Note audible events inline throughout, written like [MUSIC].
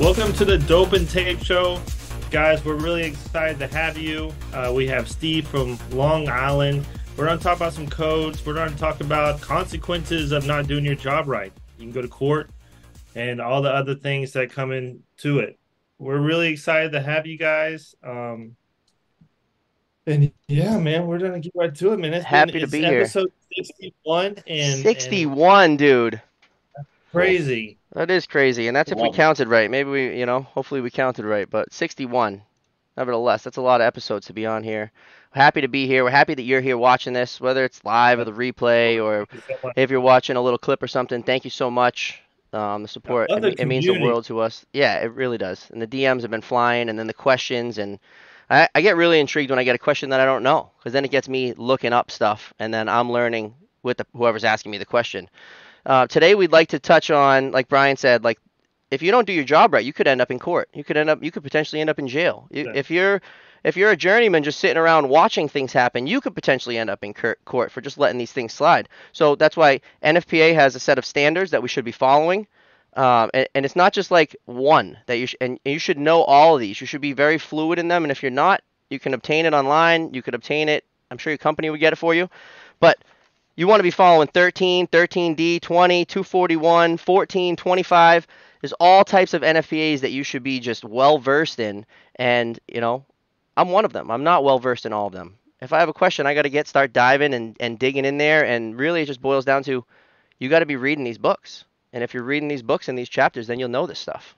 Welcome to the Dope and Tape Show. Guys, we're really excited to have you. Uh, we have Steve from Long Island. We're going to talk about some codes. We're going to talk about consequences of not doing your job right. You can go to court and all the other things that come into it. We're really excited to have you guys. Um, and yeah, man, we're gonna get right to it, man. It's Happy been, to be here. episode sixty-one and 61, dude. and crazy. That is crazy, and that's if we counted right. Maybe we, you know, hopefully we counted right. But 61, nevertheless, that's a lot of episodes to be on here. Happy to be here. We're happy that you're here watching this, whether it's live or the replay, or if you're watching a little clip or something. Thank you so much. Um, the support it, it means the world to us. Yeah, it really does. And the DMs have been flying, and then the questions, and I, I get really intrigued when I get a question that I don't know, because then it gets me looking up stuff, and then I'm learning with the, whoever's asking me the question. Uh, today we'd like to touch on, like Brian said, like if you don't do your job right, you could end up in court. You could end up, you could potentially end up in jail. You, Yeah. If you're if you're a journeyman just sitting around watching things happen, you could potentially end up in court for just letting these things slide. So that's why NFPA has a set of standards that we should be following. Um, and, and it's not just like one that you sh- and you should know all of these. You should be very fluid in them. And if you're not, you can obtain it online. You could obtain it. I'm sure your company would get it for you. But you want to be following 13, 13D, 20, 241, 14, 25. There's all types of NFPAs that you should be just well versed in. And, you know, I'm one of them. I'm not well versed in all of them. If I have a question, I got to get start diving and, and digging in there. And really, it just boils down to you got to be reading these books. And if you're reading these books and these chapters, then you'll know this stuff.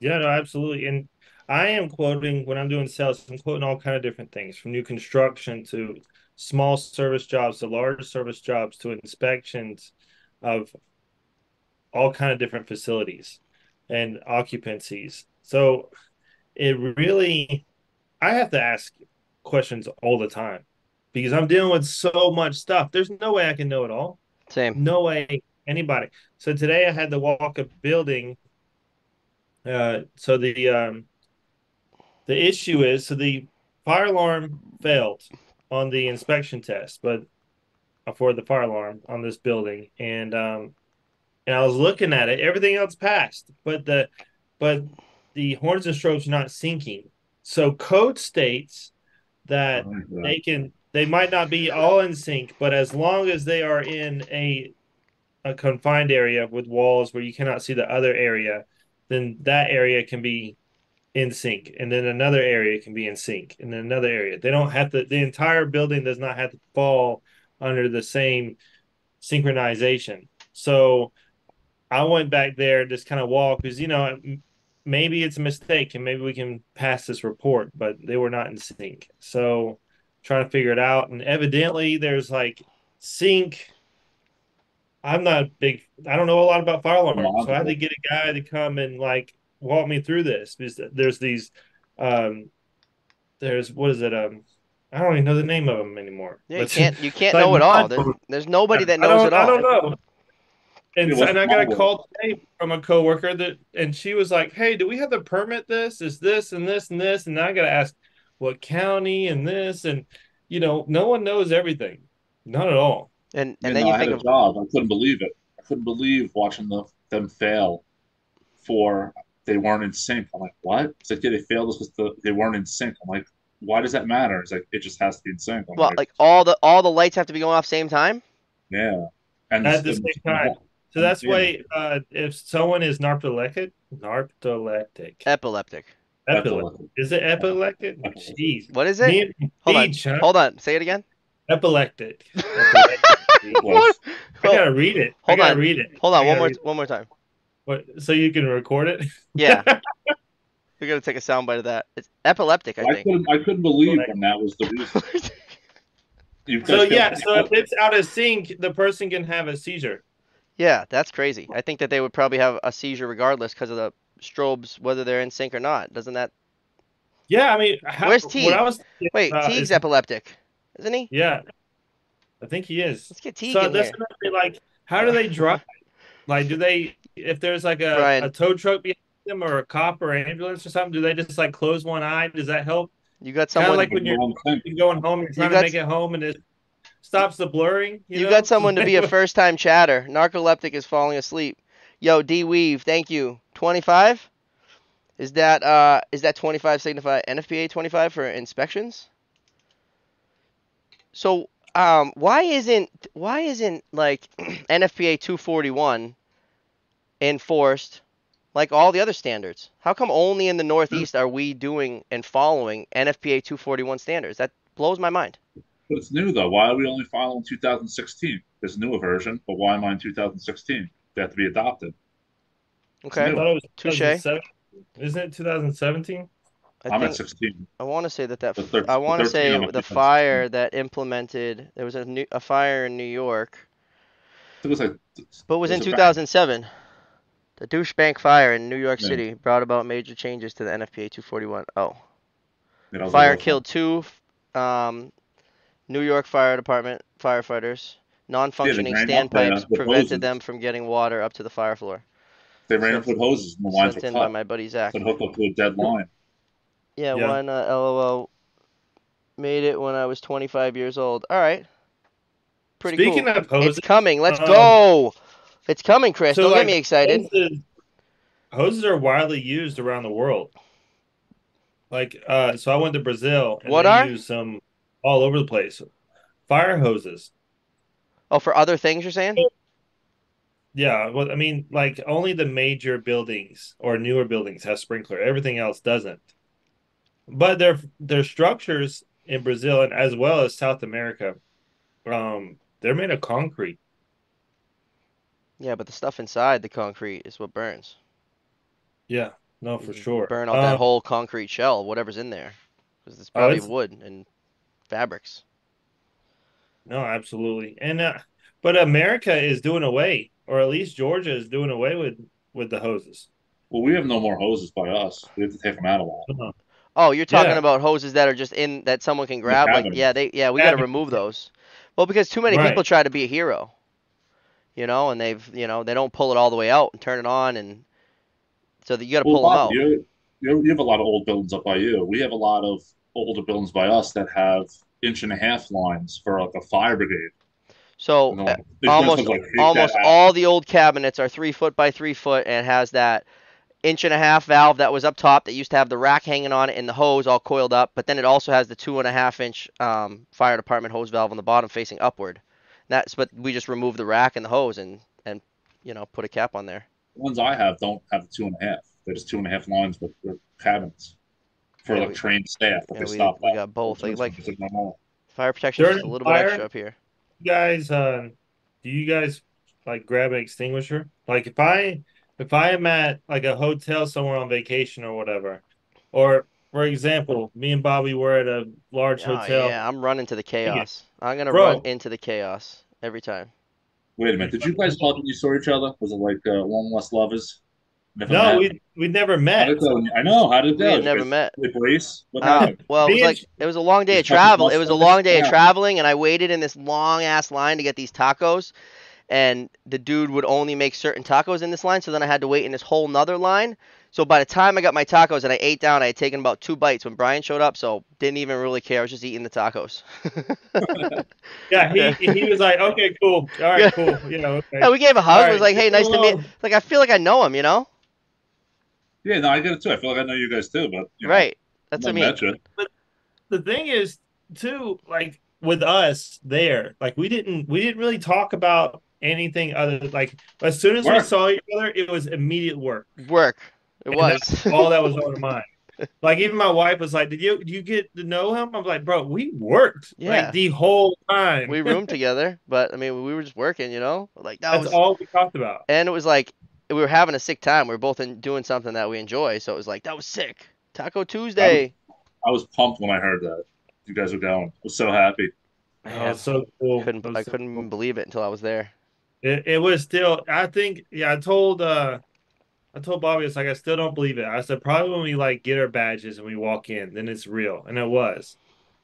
Yeah, no, absolutely. And I am quoting when I'm doing sales, I'm quoting all kind of different things from new construction to small service jobs to large service jobs to inspections of all kind of different facilities and occupancies. So it really, I have to ask questions all the time because I'm dealing with so much stuff. There's no way I can know it all. Same. No way anybody. So today I had to walk a building. Uh, so the um, the issue is so the fire alarm failed on the inspection test, but for the fire alarm on this building, and um, and I was looking at it. Everything else passed, but the but the horns and strobes are not syncing. So code states that they can they might not be all in sync, but as long as they are in a a confined area with walls where you cannot see the other area, then that area can be in sync, and then another area can be in sync, and then another area. They don't have to. The entire building does not have to fall under the same synchronization. So I went back there, just kind of walk because you know maybe it's a mistake, and maybe we can pass this report, but they were not in sync. So trying to figure it out, and evidently there's like sync. I'm not big. I don't know a lot about fire alarms, so I had to get a guy to come and like walk me through this because there's these, um, there's what is it? Um, I don't even know the name of them anymore. Yeah, you can't you can't [LAUGHS] like know it all. mud- There, there's nobody that knows it all. I don't know. And, It so- and I got a call today from a coworker that, and she was like, "Hey, do we have to permit this? Is this and this and this?" And I got to ask, what county and this and you know, no one knows everything, not at all. And Man, and then no, you I had think a job. I couldn't believe it. I couldn't believe watching the, them fail for they weren't in sync. I'm like, what? It's like, yeah, they failed us because the, they weren't in sync. I'm like, why does that matter? It's like it just has to be in sync. I'm well, like, like all the all the lights have to be going off same time. yeah. And At the same time. So that's why uh, if someone is narcoleptic, narcoleptic, Epileptic. epileptic, is it epileptic? Epileptic. Jeez, What is it? Me and Hold on. Beach, huh? Hold on. Say it again. epileptic. [LAUGHS] Epileptic. Close. I gotta read it. Hold I gotta on. read it. Hold on. One more one more time. It. What, so you can record it. Yeah. [LAUGHS] We're gonna take a soundbite of that. It's epileptic, I I think. couldn't I couldn't believe when that was the reason. [LAUGHS] You So yeah, so if it's out of sync, the person can have a seizure. yeah, that's crazy. I think that they would probably have a seizure regardless because of the strobes, whether they're in sync or not. Doesn't that? Yeah, I mean, how, Where's what Teague? I was Wait, uh, Teague's is- epileptic, isn't he? yeah, I think he is. Let's get Teague So in that's here. another like, how do they drive? Like, do they if there's like a, Brian. a tow truck behind them or a cop or an ambulance or something? Do they just like close one eye? Does that help? You got Kind of someone. like when you're Wrong thing. you're going home, you're trying got to make it home, and it stops the blurring. You, You know? got someone to be a [LAUGHS] first time chatter. Narcoleptic is falling asleep. Yo, D Weave, thank you. 25? Is that uh is that 25 signify NFPA 25 for inspections? So um why isn't why isn't like [CLEARS THROAT] NFPA 241 enforced like all the other standards? How come only in the Northeast are we doing and following NFPA 241 standards? That blows my mind. But it's new though. Why are we only following 2016? There's a newer version, but why am I in 2016? They have to be adopted. Okay. I thought it was Touche. Isn't it 2017? I I'm think at 16. I want to say that that The f- thir- I want to say the fire that implemented there was a new a fire in New York, It was like, but was in There's a 2007. The Deutsche Bank fire in New York Yeah. City brought about major changes to the NFPA 241. Oh, fire killed two um, New York Fire Department firefighters. Non-functioning ran standpipes prevented hoses. them from getting water up to the fire floor. They ran up with hoses and the lines Sent were in by my buddy Zach. But hooked up to a dead line. Yeah, Yeah. one uh, LOL made it when I was 25 years old. All right. Pretty Speaking cool. of hoses, It's coming. Let's um, go. It's coming, Chris. so, Don't like, get me excited. Hoses, hoses are widely used around the world. Like, uh, so I went to Brazil and What they are? use some all over the place. Fire hoses. Oh, for other things you're saying? Yeah, well, I mean, like only the major buildings or newer buildings have sprinkler. Everything else doesn't. But their their structures in Brazil and as well as South America, um, they're made of concrete. Yeah, but the stuff inside the concrete is what burns. Yeah, no, for You sure. Burn out that Um, whole concrete shell, whatever's in there. Because it's Oh, probably it's- wood and fabrics. No, absolutely. And uh, but America is doing away, or at least Georgia is doing away with with the hoses. Well, we have no more hoses by us. We have to take them out a lot. Oh, you're talking Yeah. about hoses that are just in that someone can grab. Like, yeah, they yeah, we got to remove those. Well, because too many Right. people try to be a hero. You know, and they've you know they don't pull it all the way out and turn it on, and so that you got to Well, pull them out. you, you you have a lot of old buildings up by you. We have a lot of older buildings by us that have inch and a half lines for like a fire brigade. So uh, almost like, almost all the old cabinets are three foot by three foot and has that inch and a half valve that was up top that used to have the rack hanging on it and the hose all coiled up. But then it also has the two and a half inch um, fire department hose valve on the bottom facing upward. That's but we just remove the rack and the hose and and you know put a cap on there. The ones I have don't have the two and a half. They're just two and a half lines with the cabinets for Yeah, like we- trained staff. If yeah, they we- stop we that. got both. Like- like- It's no more. Fire protection is a the little bit extra up here. You guys, uh, do you guys like grab an extinguisher? Like if I if I am at like a hotel somewhere on vacation or whatever, or for example, me and Bobby were at a large Oh, hotel. yeah, I'm running to the chaos. I'm gonna Bro. run into the chaos every time. Wait a minute. Did you guys hug when you saw each other? Was it like uh, one less lovers? Never No, met? we we never met. did it go? I know. How did it We had never met. play brace? What happened? well, it was like it was a long day of travel. It was a long day of traveling, and I waited in this long ass line to get these tacos. And the dude would only make certain tacos in this line, so then I had to wait in this whole nother line. So by the time I got my tacos and I ate down, I had taken about two bites when Brian showed up. So didn't even really care. I was just eating the tacos. [LAUGHS] Yeah, he [LAUGHS] he was like, okay, cool, all right, [LAUGHS] Yeah. cool, you know. Okay. yeah, we gave a hug. All It was like, hey, nice to meet. well, Like I feel like I know him, you know? Yeah, no, I get it too. I feel like I know you guys too, but you know, Right. That's I what I mean. met you. the thing is too like with us there like we didn't we didn't really talk about anything other than like as soon as we saw each other it was immediate work Work. It And was. all that was on mind [LAUGHS] like even my wife was like did you did you get to know him I'm like bro we worked Yeah. like the whole time we roomed [LAUGHS] together, but I mean, we were just working, you know? Like that that's was all we talked about and it was like we were having a sick time. We were both in, doing something that we enjoy, so it was like that was sick. Taco Tuesday. I was pumped when I heard that you guys were going. I was so happy. oh, so cool couldn't I so couldn't cool. believe it until I was there. It, it was still I think yeah I told uh I told Bobby it's like I still don't believe it. I said probably when we like get our badges and we walk in, then it's real. And it was.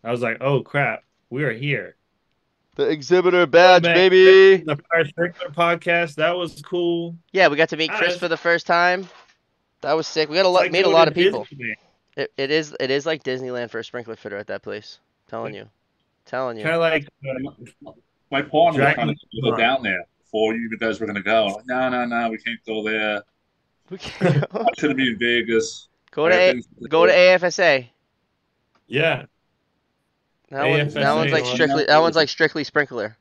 I was like, oh crap, we are here. The exhibitor badge, man. baby. The Fire Sprinkler podcast, that was cool. Yeah, we got to meet Chris it's- for the first time. That was sick. We got a lot, like meet a lot of people. Disneyland. It, it is it is like Disneyland for a sprinkler fitter at that place. Telling you, telling you. Kind of like uh, My partner was Dragon trying to go down there before you guys were going to go. Like, no, no, no, we can't go there. We can I shouldn't be in Vegas. go to I A, have things to go to. AFSA. Yeah. That one's that one's like strictly that one's like strictly sprinkler.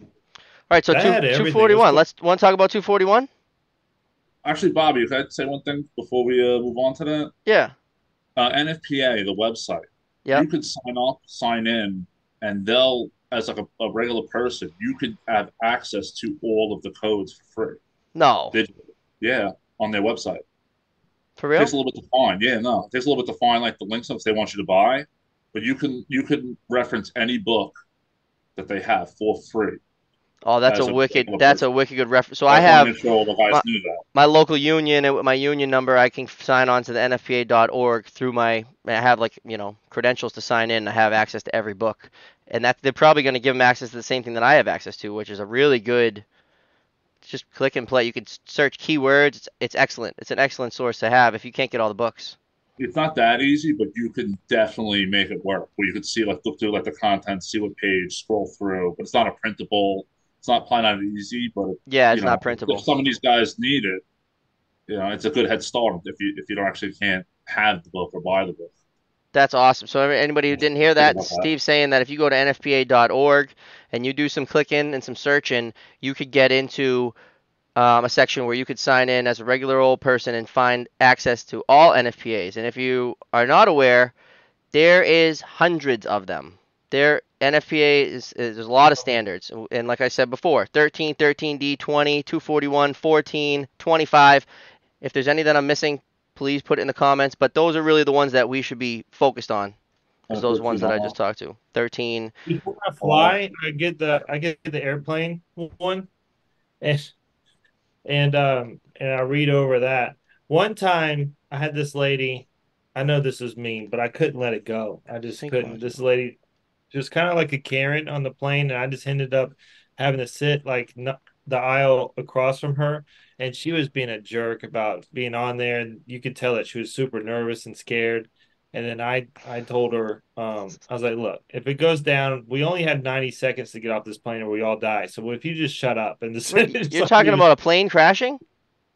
All right, so That two had everything. two It forty was one. cool. Let's want to talk about two forty one. Actually, Bobby, can I say one thing before we uh, move on to that? Yeah. Uh, NFPA, the website. Yep. You could sign up, sign in, and they'll, as like a, a regular person, you could have access to all of the codes for free. No. They, yeah, on their website. For It real? takes a little bit to find. Yeah, no, it takes a little bit to find like the links if they want you to buy, but you can you can reference any book that they have for free. Oh, that's a a That's a wicked good reference. So I I have sure all the guys my- my local union and my union number, I can sign on to the NFPA.org through my. I have like you know credentials to sign in. I have access to every book, and that they're probably going to give them access to the same thing that I have access to, which is a really good. Just click and play. You can search keywords. It's, it's excellent. It's an excellent source to have if you can't get all the books. It's not that easy, but you can definitely make it work. Where you could see like look through like the content, see what page, scroll through. But it's not a printable. It's not probably not easy, but Yeah, it's you know, not printable. If some of these guys need it, you know, it's a good head start if you if you don't actually can't have the book or buy the book. That's awesome. So anybody who didn't hear that. Steve's saying that if you go to nfpa.org and you do some clicking and some searching, you could get into um, a section where you could sign in as a regular old person and find access to all NFPAs. And if you are not aware, there is hundreds of them. There NFPA is, is there's a lot of standards, and like I said before, 13, 13D, 20, 241, 14, 25. If there's any that I'm missing, please put it in the comments. But those are really the ones that we should be focused on. Is those ones that I just talked to. 13. Before I fly, I get the I get the airplane one, and and um and I read over that. One time I had this lady. I know this is mean, but I couldn't let it go. I just Think couldn't. This lady, she was kind of like a Karen on the plane, and I just ended up having to sit like n- the aisle across from her, and she was being a jerk about being on there, and you could tell that she was super nervous and scared. And then I I told her, um, I was like, look, if it goes down, we only have 90 seconds to get off this plane or we all die. So if you just shut up and just [LAUGHS] You're talking about a plane crashing?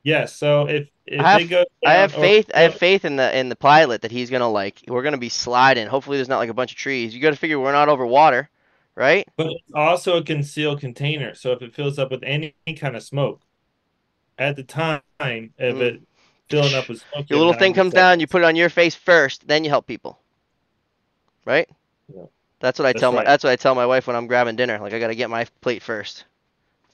Yes. So if if I have- it goes I have down or- faith. I have faith in the in the pilot that he's gonna like. We're gonna be sliding. Hopefully, there's not like a bunch of trees. You got to figure we're not over water, right? But it's also a concealed container. So if it fills up with any kind of smoke, at the time of Mm. it filling up with smoke, Your little thing 90 comes down. You put it on your face first, then you help people, right? Yeah. That's what I That's tell my. right. That's what I tell my wife when I'm grabbing dinner. Like I got to get my plate first,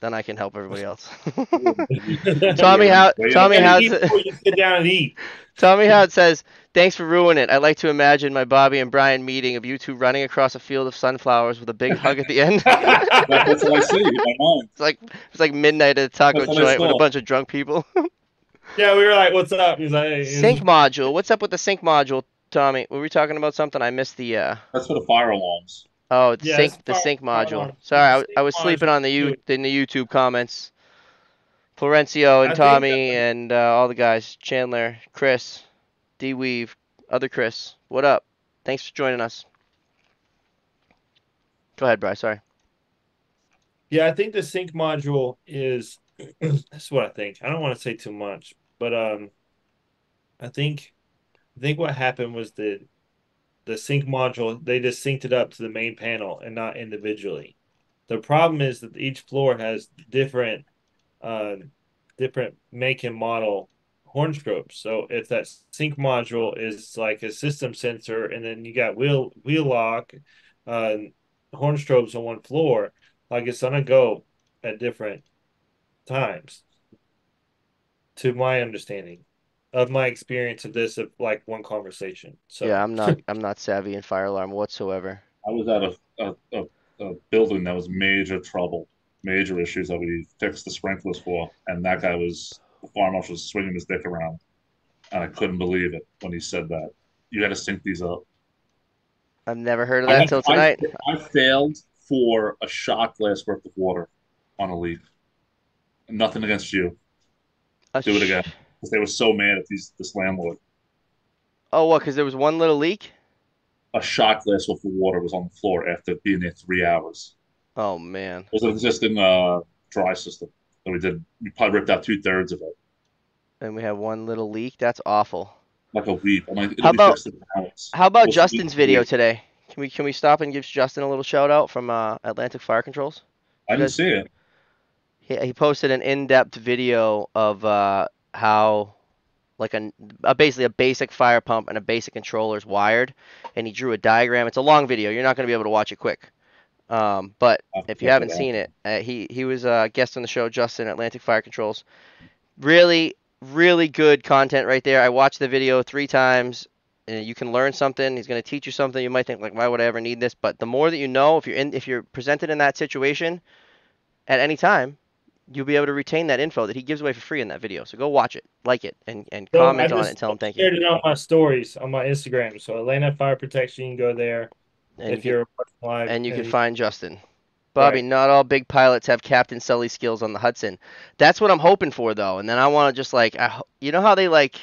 then I can help everybody else. [LAUGHS] Tommy, how? Wait, Tommy, how? eat you sit down and eat. Tommy How it says, Thanks for ruining it. I'd like to imagine my Bobby and Brian meeting of you two running across a field of sunflowers with a big hug at the end. [LAUGHS] That's what I see in my mind. It's like it's like midnight at a taco That's joint with a bunch of drunk people. [LAUGHS] Yeah, we were like, "What's up?" He's like, hey, sync module. What's up with the sync module, Tommy? Were we talking about something? I missed the uh That's for the fire alarms. Oh the Yeah, sync it's the sync module. Sorry, I, I was sleeping on the you in the YouTube comments. Florencio and I Tommy and uh, all the guys, Chandler, Chris, D Weave, other Chris. What up? Thanks for joining us. Go ahead, Bry. Sorry. Yeah, I think the sync module is [CLEARS THROAT] that's what I think. I don't want to say too much, but um I think I think what happened was the the sync module they just synced it up to the main panel and not individually. The problem is that each floor has different uh different make and model horn strobes. So if that sync module is like a system sensor and then you got wheel Wheelock uh horn strobes on one floor, like it's gonna go at different times to my understanding of my experience of this of like one conversation so Yeah, I'm not [LAUGHS] I'm not savvy in fire alarm whatsoever. I was at a, a, a, a building that was major trouble, major issues that we fixed the sprinklers for, and that guy was the fire marshal was swinging his dick around, and I couldn't believe it when he said that. You got to sync these up. I've never heard of that until till I- tonight. I failed for a shot glass worth of water on a leak. Nothing against you. A Do it sh- again. Because they were so mad at these this landlord. Oh, what? Because there was one little leak. A shot glass of water was on the floor after being there three hours. Oh man. It was an existing uh, dry system. So we did. We probably ripped out two thirds of it, And we have one little leak. That's awful. like a. I'm like, How about- fixed in hours. How about. Justin's video today? Can we can we stop and give Justin a little shout out from uh, Atlantic Fire Controls? I didn't see it. He, he posted an in-depth video of uh, how like a, a basically a basic fire pump and a basic controller is wired, and he drew a diagram. It's a long video. You're not going to be able to watch it quick. Um, but I'll have to if you haven't seen it, uh, he he was a guest on the show, Justin Atlantic Fire Controls. Really, really good content right there. I watched the video three times. And you can learn something. He's going to teach you something. You might think like, why would I ever need this? But the more that you know, if you're in, if you're presented in that situation, at any time, you'll be able to retain that info that he gives away for free in that video. So go watch it, like it, and, and So comment I on it and tell him thank you. I shared it on my stories on my Instagram. So Atlanta Fire Protection, you can go there And if you you're watching live. and you can and- find Justin. Bobby, Right. not all big pilots have Captain Sully skills on the Hudson. That's what I'm hoping for, though. And then I want to just like, I, you know how they like,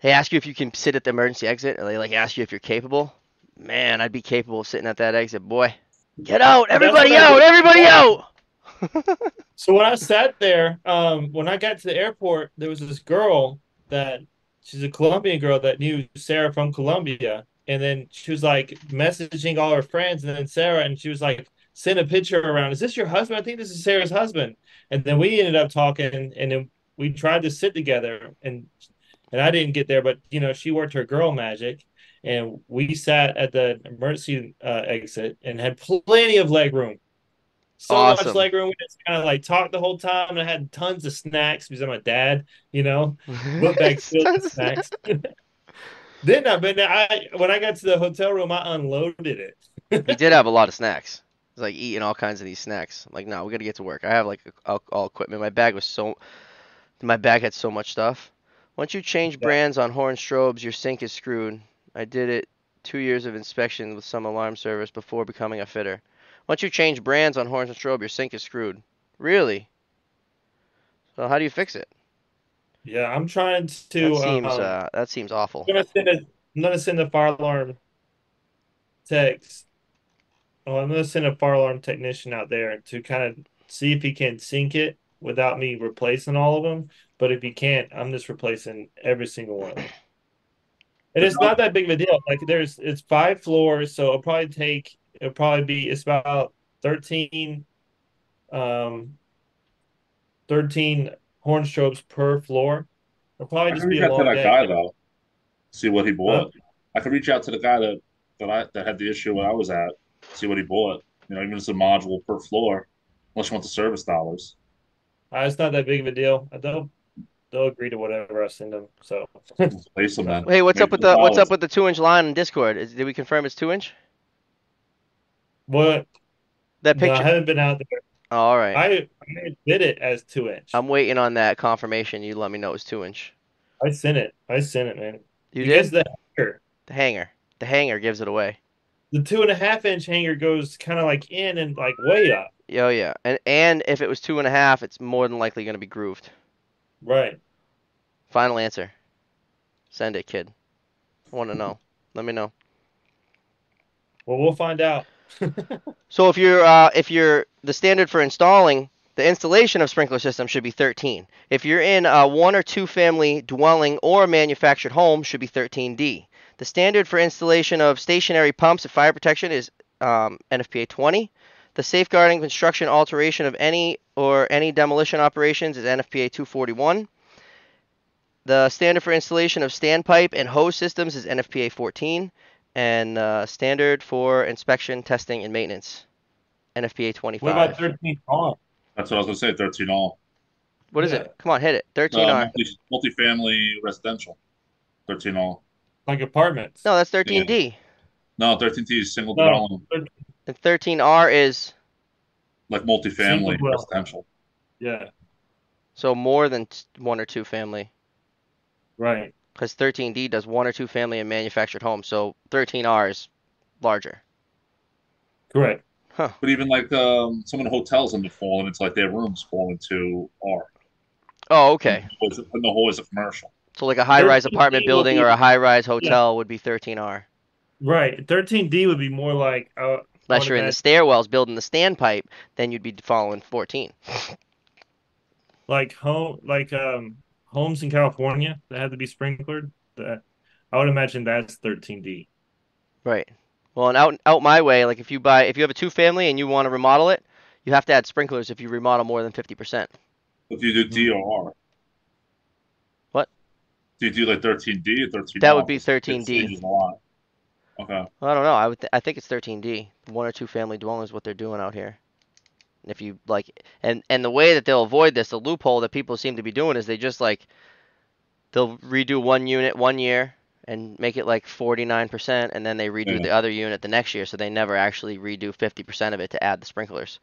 they ask you if you can sit at the emergency exit, or they like ask you if you're capable. Man, I'd be capable of sitting at that exit, boy. Get out, everybody out, everybody out. So when I sat there, um, when I got to the airport, there was this girl that she's a Colombian girl that knew Sarah from Colombia, and then she was like messaging all her friends, and then Sarah, and she was like, send a picture around. Is this your husband? I think this is Sarah's husband. And then we ended up talking, and then we tried to sit together, and and I didn't get there, but you know, she worked her girl magic, and we sat at the emergency uh, exit and had plenty of leg room. So Awesome. much leg room. We just kind of like talked the whole time, and I had tons of snacks because I'm a dad, you know, book bag filled with snacks. [LAUGHS] then I, but I when I got to the hotel room, I unloaded it. [LAUGHS] he did have a lot of snacks. He's like eating all kinds of these snacks. I'm like, no, we gotta get to work. I have like all, all equipment. My bag was so, my bag had so much stuff. Once you change Yeah. brands on horn strobes, your sync is screwed. I did it two years of inspection with some alarm service before becoming a fitter. Once you change brands on horns and strobe, your sync is screwed. Really? So how do you fix it? Yeah, I'm trying to. That seems um, uh, that seems awful. I'm gonna send a. I'm gonna send a fire alarm text. Oh, I'm gonna send a fire alarm technician out there to kind of see if he can sync it without me replacing all of them. But if he can't, I'm just replacing every single one. And it's not that big of a deal. Like there's, it's five floors, so it'll probably take. It'll probably be. It's about thirteen. Um. Thirteen horn strobes per floor. It'll probably I just be a long day. guy though. See what he bought. I could reach out to the guy that that I that had the issue when I was at. See what he bought. You know, even if it's a module per floor, unless you want the service dollars. Uh, it's not that big of a deal. They'll they'll agree to whatever I send them. So Place them. [LAUGHS] Hey, what's up with the what's up with the two inch line in Discord? Is, did we confirm it's two inch? What? That No, I picture. haven't been out there. Oh, all right. I, I did it as two inch. I'm waiting on that confirmation. You let me know it was two inch. I sent it. I sent it, man. You Because did? the hanger, The hanger. The hanger gives it away. the two and a half inch hanger goes kind of like in and like way up. Oh yeah. And and if it was two and a half, it's more than likely gonna be grooved. Right. Final answer. Send it, kid. I want to know. Let me know. Well, we'll find out. [LAUGHS] So if you're uh, if you're the standard for installing the installation of sprinkler system should be 13. If you're in a one or two family dwelling or manufactured home should be 13D. The standard for installation of stationary pumps and fire protection is um, NFPA 20. The safeguarding construction alteration of any or any demolition operations is NFPA 241. The standard for installation of standpipe and hose systems is NFPA 14 and uh, standard for inspection, testing, and maintenance, NFPA 25. What about 13 R? That's what I was gonna say. Thirteen all. What is Yeah. it? Come on, hit it. 13 Uh, R. multi, multifamily residential. Thirteen all. Like apartments? No, that's 13D. No, thirteen T is single No. development, And 13R is like multifamily Single residential. Yeah. so more than one or two family. Right. Because 13D does one or two family and manufactured homes. So 13R is larger. Correct. But even like um, some of the hotels in the fall, and it's like their rooms fall into R. Oh, okay. And the whole is a commercial. So like a high-rise apartment building be- or a high-rise hotel would be 13R. Right. 13D would be more like uh, Unless you're in the stairwells building the standpipe, then you'd be following 14. like home like um homes in California that have to be sprinklered, that I would imagine that's 13D. Right. Well, and out out my way, like if you buy if you have a two family and you want to remodel it, you have to add sprinklers if you remodel more than 50%. If you do D or R. What? Do you do like 13D or 13 That would be 13D. changes a lot. Okay. Well, I don't know. I would th- I think it's 13D. One or two family dwelling is what they're doing out here. And If you like and and the way that they'll avoid this, the loophole that people seem to be doing is they just like they'll redo one unit one year and make it like 49% and then they redo Yeah. the other unit the next year so they never actually redo 50% of it to add the sprinklers.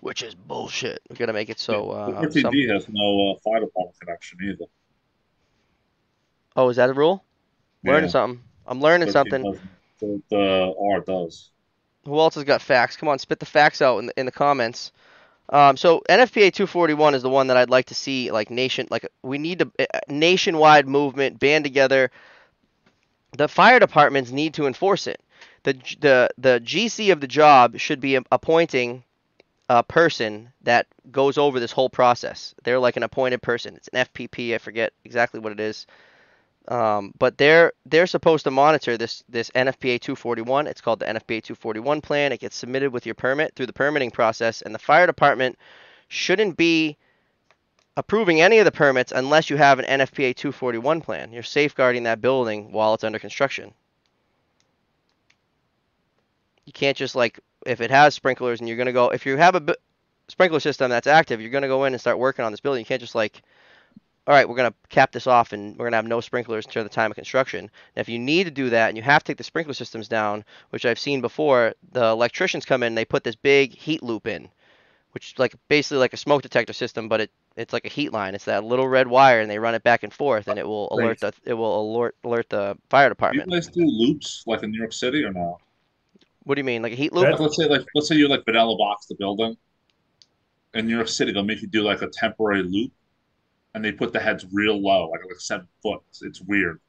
Which is bullshit. We got to make it so The uh some has no uh, fire department connection either. Oh, is that a rule? Learning something. I'm learning something. the R does. Who else has got facts? Come on, spit the facts out in the, in the comments. Um, so NFPA 241 is the one that I'd like to see like nation like we need a, a nationwide movement band together. The fire departments need to enforce it. The the the GC of the job should be appointing a person that goes over this whole process. They're like an appointed person. It's an FPP. I forget exactly what it is. Um, but they're they're supposed to monitor this this NFPA 241. It's called the NFPA 241 plan. It gets submitted with your permit through the permitting process, and the fire department shouldn't be approving any of the permits unless you have an NFPA 241 plan. You're safeguarding that building while it's under construction. You can't just like if it has sprinklers and you're gonna go if you have a sprinkler system that's active, you're gonna go in and start working on this building. You can't just like all right, we're going to cap this off and we're going to have no sprinklers until the time of construction. And if you need to do that and you have to take the sprinkler systems down, which I've seen before, the electricians come in and they put this big heat loop in, which is like basically like a smoke detector system, but it it's like a heat line. It's that little red wire and they run it back and forth and it will alert the it will alert alert the fire department. Do you department. guys do loops like in New York City or no? What do you mean? Like a heat loop? Like, let's say like let's say you like vanilla box the building. In New York City, they'll make you do like a temporary loop, and they put the heads real low, like like seven foot. It's, it's weird.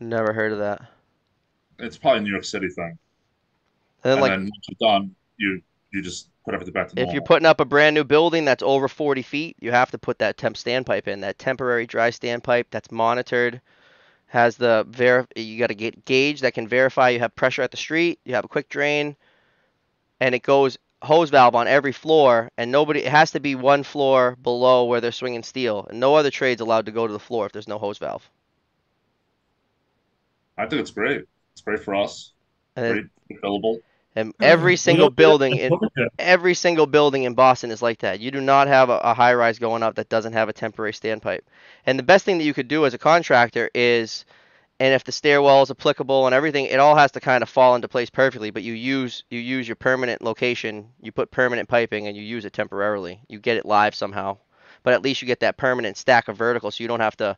Never heard of that. It's probably a New York City thing. And then And like then once you're done, you you just put everything back to normal. if you're putting up a brand new building that's over 40 feet, you have to put that temp standpipe in, that temporary dry standpipe that's monitored, has the ver you got to get gauge that can verify you have pressure at the street, you have a quick drain, and it goes hose valve on every floor, and nobody it has to be one floor below where they're swinging steel, and no other trade's allowed to go to the floor if there's no hose valve. I think it's great. It's great for us. And then, Great, available. and every single don't do that building in in every single building in Boston is like that. You do not have a, a high rise going up that doesn't have a temporary standpipe. And the best thing that you could do as a contractor is, and if the stairwell is applicable and everything, it all has to kind of fall into place perfectly. But you use you use your permanent location, you put permanent piping, and you use it temporarily. You get it live somehow, but at least you get that permanent stack of vertical, so you don't have to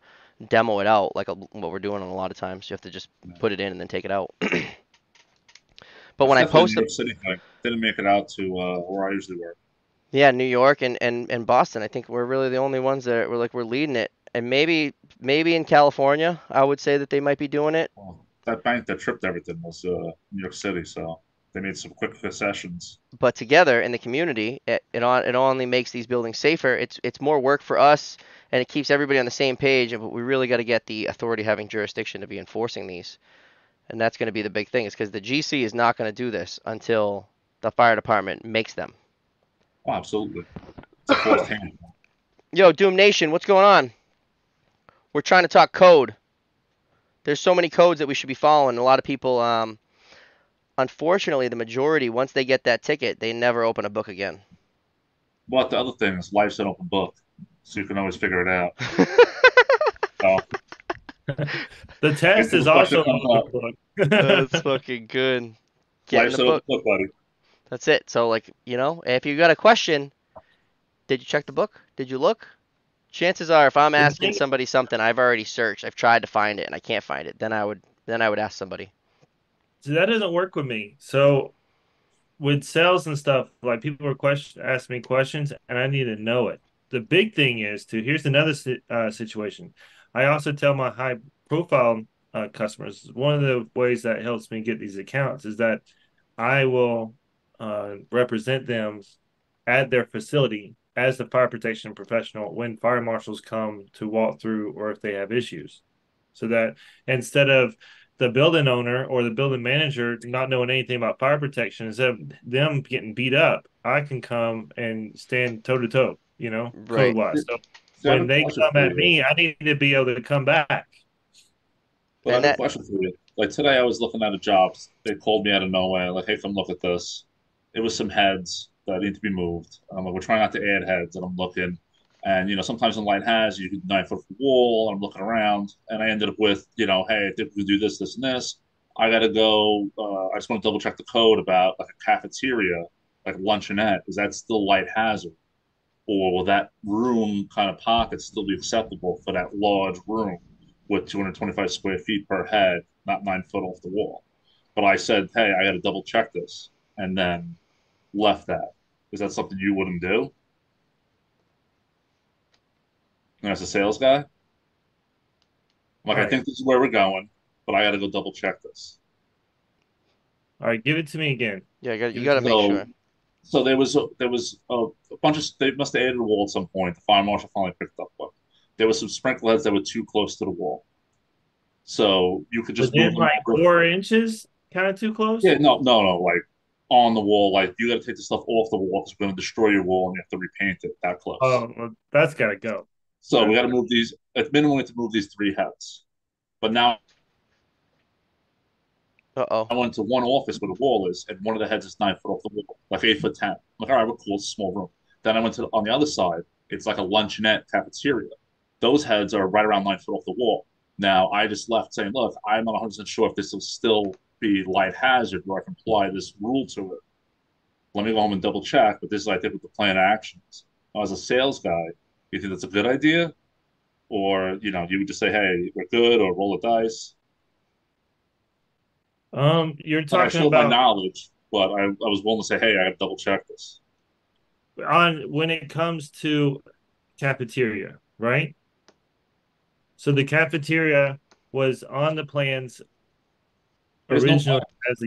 demo it out like a, what we're doing a lot of times. You have to just put it in and then take it out. [CLEARS THROAT] but when I post it. City thing. Didn't make it out to uh, where I usually work. Yeah, New York and, and, and Boston. I think we're really the only ones that are, we're like we're leading it. And maybe maybe in California, I would say that they might be doing it. Well, that bank that tripped everything was uh, New York City, so they made some quick concessions. But together in the community, it it, on, it only makes these buildings safer. It's it's more work for us, and it keeps everybody on the same page. But we really got to get the authority having jurisdiction to be enforcing these, and that's going to be the big thing. Is because the GC is not going to do this until the fire department makes them. Oh, absolutely. It's a forced hand. Yo, Doom Nation, what's going on? We're trying to talk code. There's so many codes that we should be following. A lot of people, um, unfortunately, the majority, once they get that ticket, they never open a book again. But the other thing is life's an open book, so you can always figure it out. [LAUGHS] So The test is also question on comes the book. That's [LAUGHS] fucking good. Get life's the an open book, buddy. That's it. So, like, you know, if you got a question, did you check the book? Did you look? Chances are, if I'm asking somebody something, I've already searched, I've tried to find it, and I can't find it. Then I would, then I would ask somebody. so that doesn't work with me. So with sales and stuff, like people are question ask me questions, and I need to know it. The big thing is to here's another uh, situation. I also tell my high profile uh, customers one of the ways that helps me get these accounts is that I will uh, represent them at their facility as the fire protection professional when fire marshals come to walk through or if they have issues. So that instead of the building owner or the building manager not knowing anything about fire protection, instead of them getting beat up, I can come and stand toe to toe, you know, Right. code wise. So So when they come at me, I need to be able to come back. But I have that- a question for you. Like today, I was looking at a job. They called me out of nowhere. Like, hey, come look at this. It was some heads that need to be moved. I'm like, we're trying not to add heads. And I'm looking, and you know, sometimes in light has you could nine foot wall. And I'm looking around, and I ended up with, you know, hey, I think we do this, this, and this. I got to go. Uh, I just want to double check the code about like a cafeteria, like luncheonette. Is that still light hazard? Or will that room kind of pocket still be acceptable for that large room? with 225 square feet per head, not nine foot off the wall. But I said, hey, I got to double check this, and then left that. Is that something you wouldn't do? And as a sales guy, I'm like, I think this is where we're going, but I got to go double check this. All right, give it to me again. Yeah, you got you You got to make sure. So there was a, there was a, a bunch of they must have added a wall at some point. The fire marshal finally picked up one. There was some sprinkler heads that were too close to the wall, so you could just Within move them like four inches, kind of too close. Yeah, no, no, no, like on the wall. Like you got to take the stuff off the wall because we're going to destroy your wall and you have to repaint it that close. Oh, well, that's got to go. so we got to move these. At minimum, we have to move these three heads. But now Uh oh. I went to one office where the wall is, and one of the heads is nine foot off the wall, like eight foot ten. I'm like, all right, we're cool. It's a small room. Then I went to on the other side. It's like a luncheonette cafeteria. Those heads are right around nine foot off the wall. Now I just left saying, look, I'm not 100 percent sure if this will still be light hazard where I can apply this rule to it. Let me go home and double check. But this is, I think, with the plan of action. Now, as a sales guy, you think that's a good idea, or you know, you would just say, hey, we're good, or roll the dice. Um, you're Like, I talking showed my about knowledge, but I, I was willing to say, hey, I got to double check this. on when it comes to cafeteria, right? So the cafeteria was on the plans There's no as a.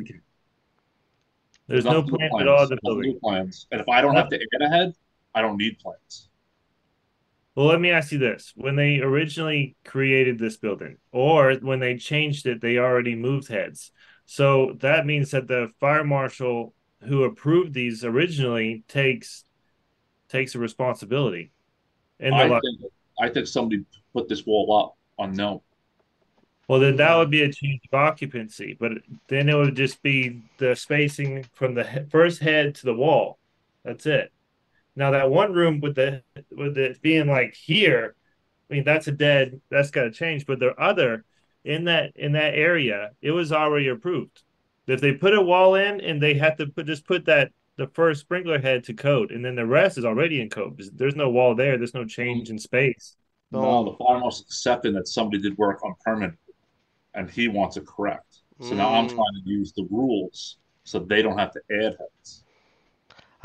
There's no Nothing plan but at all. plans. The building. plans. And if I don't have to get ahead, I don't need plans. Well, let me ask you this: when they originally created this building, or when they changed it, they already moved heads. So that means that the fire marshal who approved these originally takes takes a responsibility. And I think I think somebody put this wall up unknown. Well, then that would be a change of occupancy, but then it would just be the spacing from the he- first head to the wall. That's it. Now that one room with the with it being like here, I mean that's a dead. That's got to change. But the other in that in that area, it was already approved. If they put a wall in and they have to put just put that the first sprinkler head to code, and then the rest is already in code. There's- no wall there. There's no change in space. No, the marshal's accepting that somebody did work on permanent, and he wants it correct. So now I'm Mm. trying to use the rules so they don't have to add heads.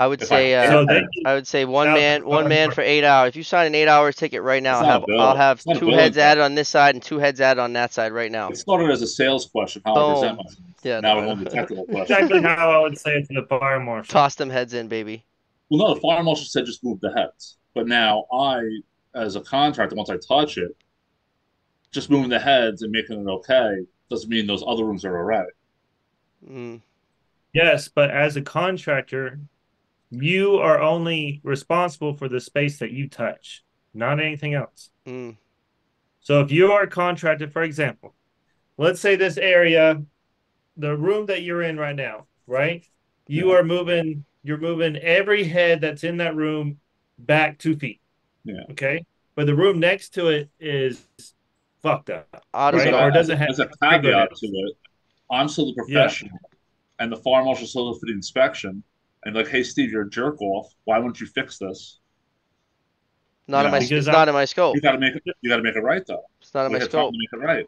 I would If say I uh, So they I would say one Now- man one man for eight hours. If you sign an eight hours ticket right now, I'll have. I'll have It's not a two heads added on this side and two heads added on that side right now. it started as a sales question, how I present myself. Yeah, now no, we're no. technical [LAUGHS] question. exactly how I would say it to the fire marshal. Toss them heads in, baby. Well, no, the fire marshal said just move the heads. But now I, as a contractor, once I touch it, just moving the heads and making it okay doesn't mean those other rooms are all right. Mm. Yes, but as a contractor, you are only responsible for the space that you touch, not anything else. Mm. So if you are a contractor, for example, let's say this area, the room that you're in right now, right? You Yeah. are moving, you're moving every head that's in that room back two feet. Yeah. Okay. But the room next to it is fucked up. Right, or as, doesn't have as a caveat to it, I'm still the professional, and the fire marshal's still for the inspection. And like, hey, Steve, you're a jerk off. Why wouldn't you fix this? not in Yeah. my Because it's I- not in my scope. You got to make it. You got to make it right, though. It's not in We my scope. to make it right.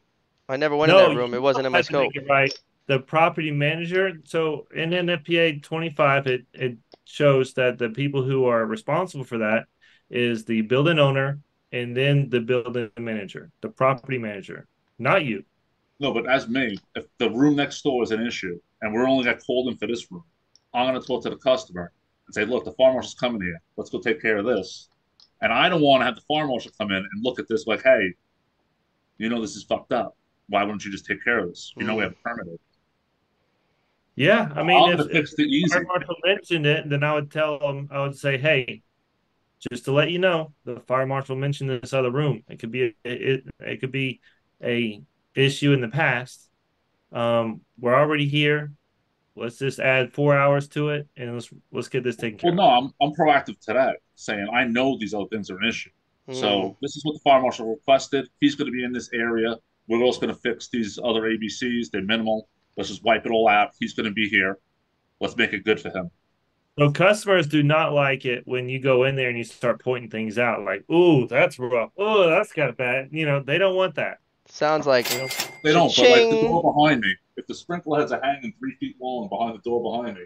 I never went No, in that room. It wasn't in my scope. make it right. The property manager. So in NFPA 25, it it shows that the people who are responsible for that is the building owner and then the building manager, the property manager, not you. No, but as me, if the room next door is an issue and we're only got called in for this room, I'm going to talk to the customer and say, "Look, the fire marshal's coming here. Let's go take care of this." And I don't want to have the fire marshal come in and look at this like, "Hey, you know this is fucked up. Why wouldn't you just take care of this? You know we have a permit." Yeah, I mean, gonna if, if it easy. fire marshal mentioned it, then I would tell them, I would say, hey, just to let you know, the fire marshal mentioned this other room. It could be a, it, it could be a issue in the past. Um, we're already here. Let's just add four hours to it, and let's let's get this taken care Well, no, I'm I'm proactive today, saying I know these other things are an issue. Mm. So this is what the fire marshal requested. He's going to be in this area. We're also going to fix these other ABCs. They're minimal. Let's just wipe it all out. He's going to be here. Let's make it good for him. So customers do not like it when you go in there and you start pointing things out, like, "Ooh, that's rough. Oh, that's kind of bad." You know, they don't want that. Sounds like You know? They don't, but like the door behind me, if the sprinkler heads are hanging three feet long behind the door behind me,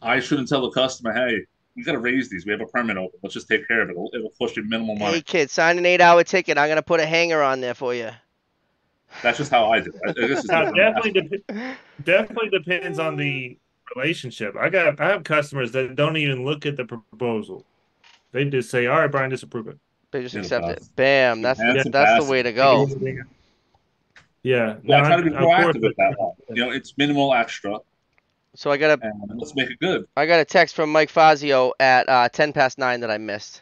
I shouldn't tell the customer, "Hey, we got to raise these. We have a permit open. Let's just take care of it. It'll, it'll cost you minimal money." Hey kid, sign an eight-hour ticket. I'm gonna put a hanger on there for you. That's just how I do. it. I- This is [LAUGHS] definitely, dep- definitely depends on the relationship. I got, I have customers that don't even look at the proposal. They just say, "All right, Brian, disapprove it." They just accept it. Bam. That's Handsome the, that's the way to go. Yeah, Well, I try to be proactive with that one. You know, it's minimal extra, So I got a and let's make it good. I got a text from Mike Fazio at uh, 10 past 9 that I missed.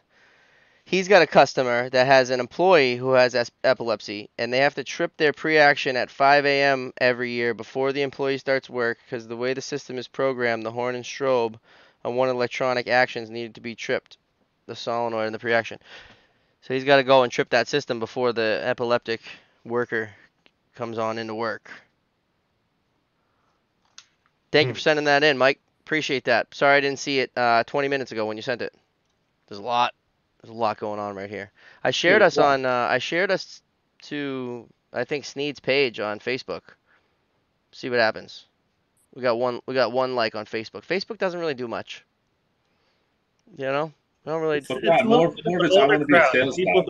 He's got a customer that has an employee who has epilepsy, and they have to trip their pre action at 5 a.m. every year before the employee starts work because the way the system is programmed, the horn and strobe on one electronic actions needed to be tripped, the solenoid and the pre action. So he's got to go and trip that system before the epileptic worker comes on into work. Thank you Hmm. for sending that in, Mike. Appreciate that. Sorry I didn't see it uh, 20 minutes ago when you sent it. There's a lot. There's a lot going on right here. I shared There's us a lot. on. Uh, I shared us to I think Sneed's page on Facebook. See what happens. We got one. We got one like on Facebook. Facebook doesn't really do much. You know, I don't really. So, It's yeah, more, little- more of it's I want to be a sales guy.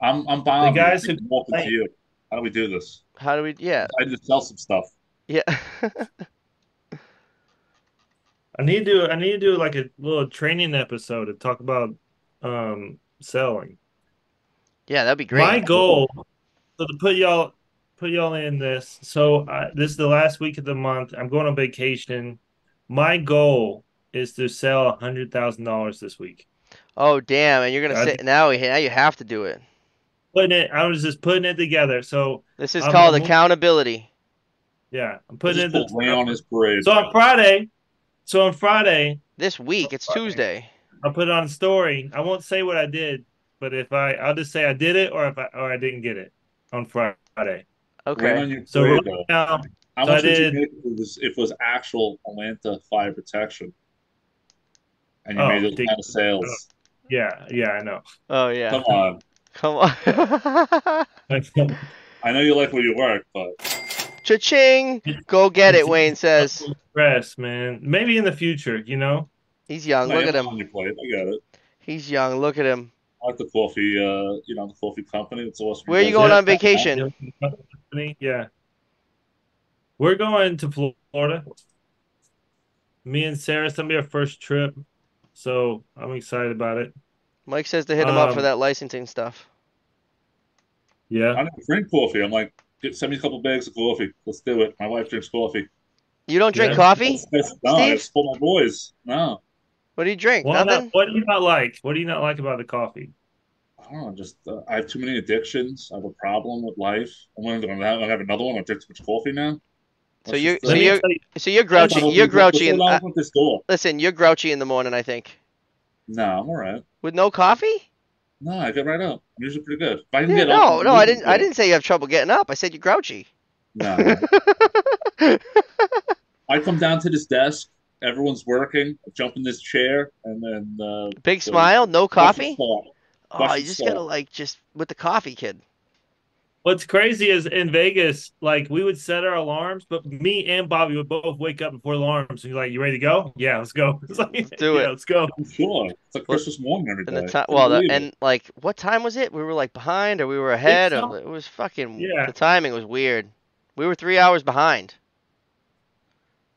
I'm I'm buying The guys who walking to you. How do we do this? How do we? Yeah, I just sell some stuff. yeah. [LAUGHS] I need to I need to do like a little training episode to talk about um selling. yeah, that'd be great. My goal so to put y'all put y'all in this. So uh, this is the last week of the month. I'm going on vacation. My goal is to sell a hundred thousand dollars this week. Oh damn! And you're gonna I sit now. Now you have to do it. Putting it, I was just putting it together. So This is I'm- called I'm- accountability. yeah, I'm putting Just it. put rain on his parade. So on Friday, so on Friday, This week, it's Friday. Tuesday. I'll put it on story. I won't say what I did, but if I, I'll just say I did it or if I or I didn't get it on Friday. Rain Okay. on your So right now, How so I much would you make if it was, it was actual Atlanta fire protection? And you Oh, made those dig- kind of sales. Oh, yeah, yeah, I know. Oh yeah. Come on. Come on. [LAUGHS] I know you like where you work, but Cha-ching! Go get it, Wayne says. Stress, man. Maybe in the future, you know. He's young. I Look at him. on your plate. I get it. He's young. Look at him. I like the coffee, uh, you know, the coffee company. It's awesome. Where are you going are- on vacation? [LAUGHS] Yeah, we're going to Florida. Me and Sarah, it's gonna be our first trip, so I'm excited about it. Mike says to hit him up for Um, that licensing stuff. Yeah, I don't drink coffee. I'm like, get, send me a couple bags of coffee. Let's do it. My wife drinks coffee. You don't drink Yeah. coffee? That's, that's, no, Steve? it's for my boys. No, What do you drink? Why not- Nothing? what do you not like? What do you not like about the coffee? I don't know. Just uh, I have too many addictions. I have a problem with life. I'm going to have, I have another one. I drink too much coffee now. So Let's you're so Let me you're you, so you're grouchy. You're grouchy. And not uh, open this door. listen, you're grouchy in the morning. I think No, I'm all right. with no coffee. No, I get right up. I'm usually pretty good. If I can Yeah, get no, up, no, I'm I usually didn't. I didn't say you have trouble getting up. I said you're grouchy. No. I [LAUGHS] come down to this desk. Everyone's working. I jump in this chair, and then uh, Big So- smile, no coffee. Oh, Watch you just gotta like just with the coffee, kid. what's crazy is in Vegas, like we would set our alarms, but me and Bobby would both wake up before alarms. And you're like, "You ready to go? Yeah, let's go. [LAUGHS] It's like, Let's do yeah, it. let's go." I'm sure it's like Christmas morning every And the time, well, the, and like, what time was it? We were like behind, or we were ahead. Or, it was fucking. Yeah. The timing was weird. We were three hours behind,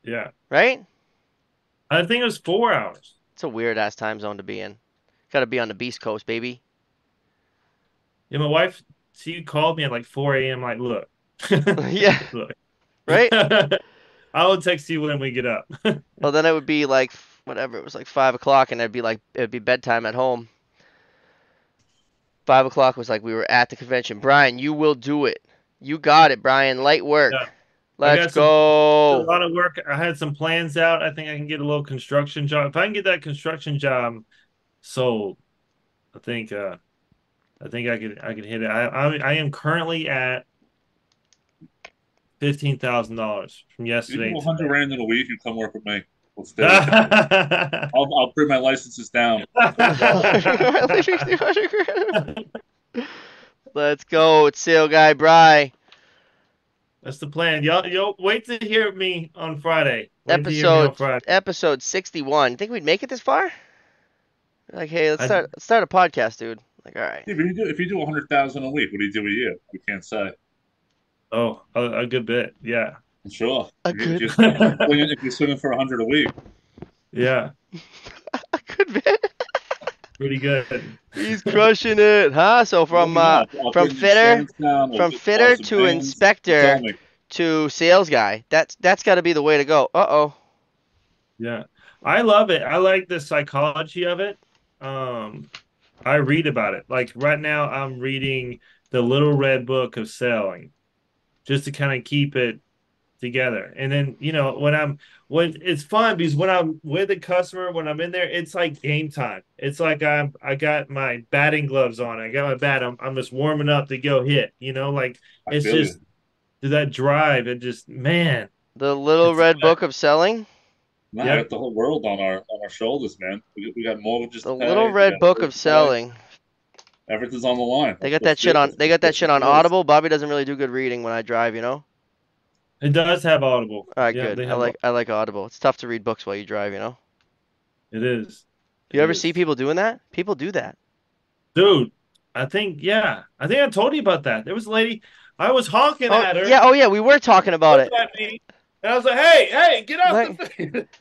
Yeah. right? I think it was four hours. It's a weird ass time zone to be in. Got to be on the Beast Coast, baby. Yeah, my wife, she called me at like 4 a.m. Like, look, [LAUGHS] [LAUGHS] yeah, look, right. [LAUGHS] I will text you when we get up. Well, then it would be like whatever. It was like five o'clock, and it'd be like it'd be bedtime at home. Five o'clock was like we were at the convention. Brian, you will do it. You got it, Brian. Light work. Yeah. I Let's got some- a lot of work. I had some plans out. I think I can get a little construction job. If I can get that construction job sold, I think uh I think I could I could hit it. I I, I am currently at fifteen thousand dollars from yesterday. do 100 rand in a week, you come work with me. Let's do it. That's I'll, I'll bring my licenses down. [LAUGHS] [LAUGHS] [LAUGHS] Let's go. It's sale guy Bry. The plan. Y'all, y'all wait to hear me on Friday. Wait to hear me on Episode Friday. episode sixty one. Think we'd make it this far? Like, hey, let's I- start let's start a podcast, dude. Like, all right. If you do, if you do 100,000 a week, what do you do a year? We can't say. Oh, a, a good bit. Yeah, Sure. A If, you, good- just, swinging, if you're swimming for 100 a week, yeah, [LAUGHS] A good bit. Pretty good. He's crushing it, huh? So from uh, you know, I'll from fitter- insurance down, or from fitter to inspector to sales guy. That's that's got to be the way to go. Uh oh. Yeah, I love it. I like the psychology of it. Um, I read about it. Like right now, I'm reading the Little Red Book of Selling, just to kind of keep it together. And then you know when I'm when it's fun because when I'm with a customer, when I'm in there, it's like game time. It's like I'm I got my batting gloves on. I got my bat. I'm I'm just warming up to go hit. You know, like I it's feel you. just that drive. It just man. The little red good. book of selling. No, Yeah. we the whole world on our on our shoulders, man. We, we got mortgages. The to pay, little red book of to pay. selling. Everything's on the line. They got Let's that shit do on. They got that shit on. Audible. Bobby doesn't really do good reading when I drive. You know. It does have Audible. All right, Yeah, good. I like I like Audible. It's tough to read books while you drive. You know. It is. You It ever is. see people doing that? People do that. Dude, I think yeah. I think I told you about that. There was a lady I was honking Oh, at her. yeah. Oh yeah. We were talking about it. me, and I was like, "Hey, hey, get off Like- the thing." [LAUGHS]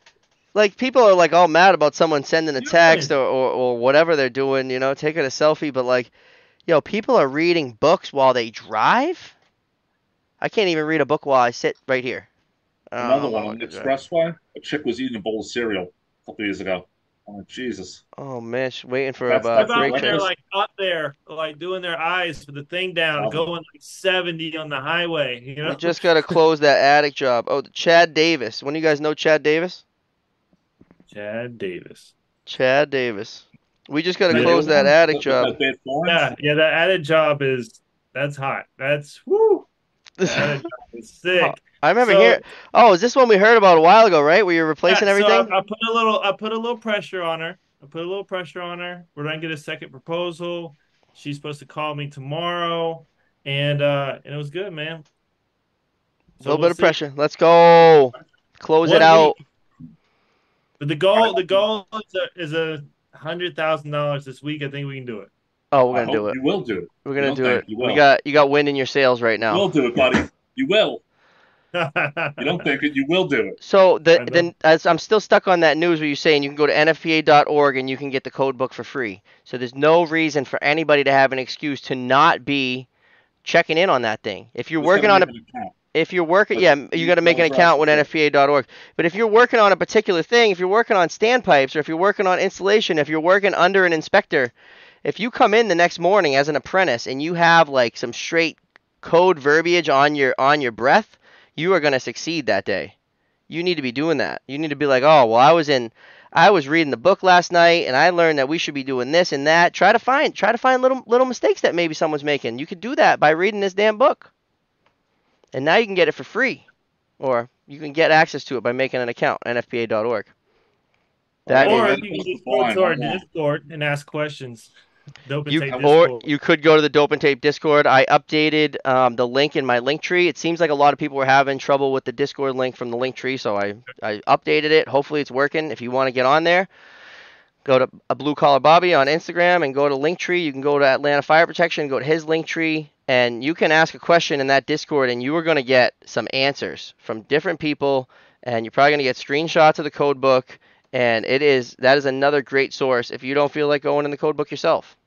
Like people are like all mad about someone sending a text or, or, or whatever they're doing, you know, taking a selfie, but like, yo, people are reading books while they drive. I can't even read a book while I sit right here. Another one on the expressway. A chick was eating a bowl of cereal a couple years ago. I'm Jesus. Oh man, she's waiting for That's- about that's About break when they're like up there, like doing their eyes for the thing down, Oh. going like seventy on the highway. You know, We just gotta close that attic job. Oh, Chad Davis. When you guys know Chad Davis? Chad Davis. Chad Davis. We just gotta Yeah. close that attic job. that? Yeah, yeah. That added job is that's hot. That's woo. That added job sick. I remember So- hearing. Oh, is this one we heard about a while ago, right? Where you're replacing Yeah, so everything? I, I put a little, I put a little pressure on her. I put a little pressure on her. We're gonna get a second proposal. She's supposed to call me tomorrow, and uh, and it was good, man. A little we'll bit of pressure. Let's go. Close One it out. But the goal, the goal is a, is a hundred thousand dollars this week. I think we can do it. Oh, we're gonna do hope it. You will do it. We're gonna don't do it. you We got you got wind in your sails right now. You will do it, buddy. You will. You don't [LAUGHS] think it, you will do it. So the then as I'm still stuck on that news where you're saying you can go to nfpa.org and you can get the code book for free. So there's no reason for anybody to have an excuse to not be checking in on that thing. If you're Just working on a make an account. if you're working But yeah you you got to make an account with nfpa.org but if you're working on a particular thing if you're working on standpipes or if you're working on installation if you're working under an inspector if you come in the next morning as an apprentice and you have like some straight code verbiage on your on your breath you are going to succeed that day you need to be doing that you need to be like oh well i was in i was reading the book last night and i learned that we should be doing this and that try to find try to find little little mistakes that maybe someone's making you could do that by reading this damn book and now you can get it for free, or you can get access to it by making an account nfpa.org. That or is- you can just go to our? Discord and ask questions. Dope You or Discord. you could go to the Dope and Tape Discord. I updated um, the link in my link tree. It seems like a lot of people were having trouble with the Discord link from the link tree, so I I updated it. Hopefully it's working. If you want to get on there, go to a blue collar Bobby on Instagram and go to Linktree. You can go to Atlanta Fire Protection, go to his Linktree, and you can ask a question in that Discord, and you are going to get some answers from different people, and you're probably going to get screenshots of the code book And it is that is another great source if you don't feel like going in the code book yourself.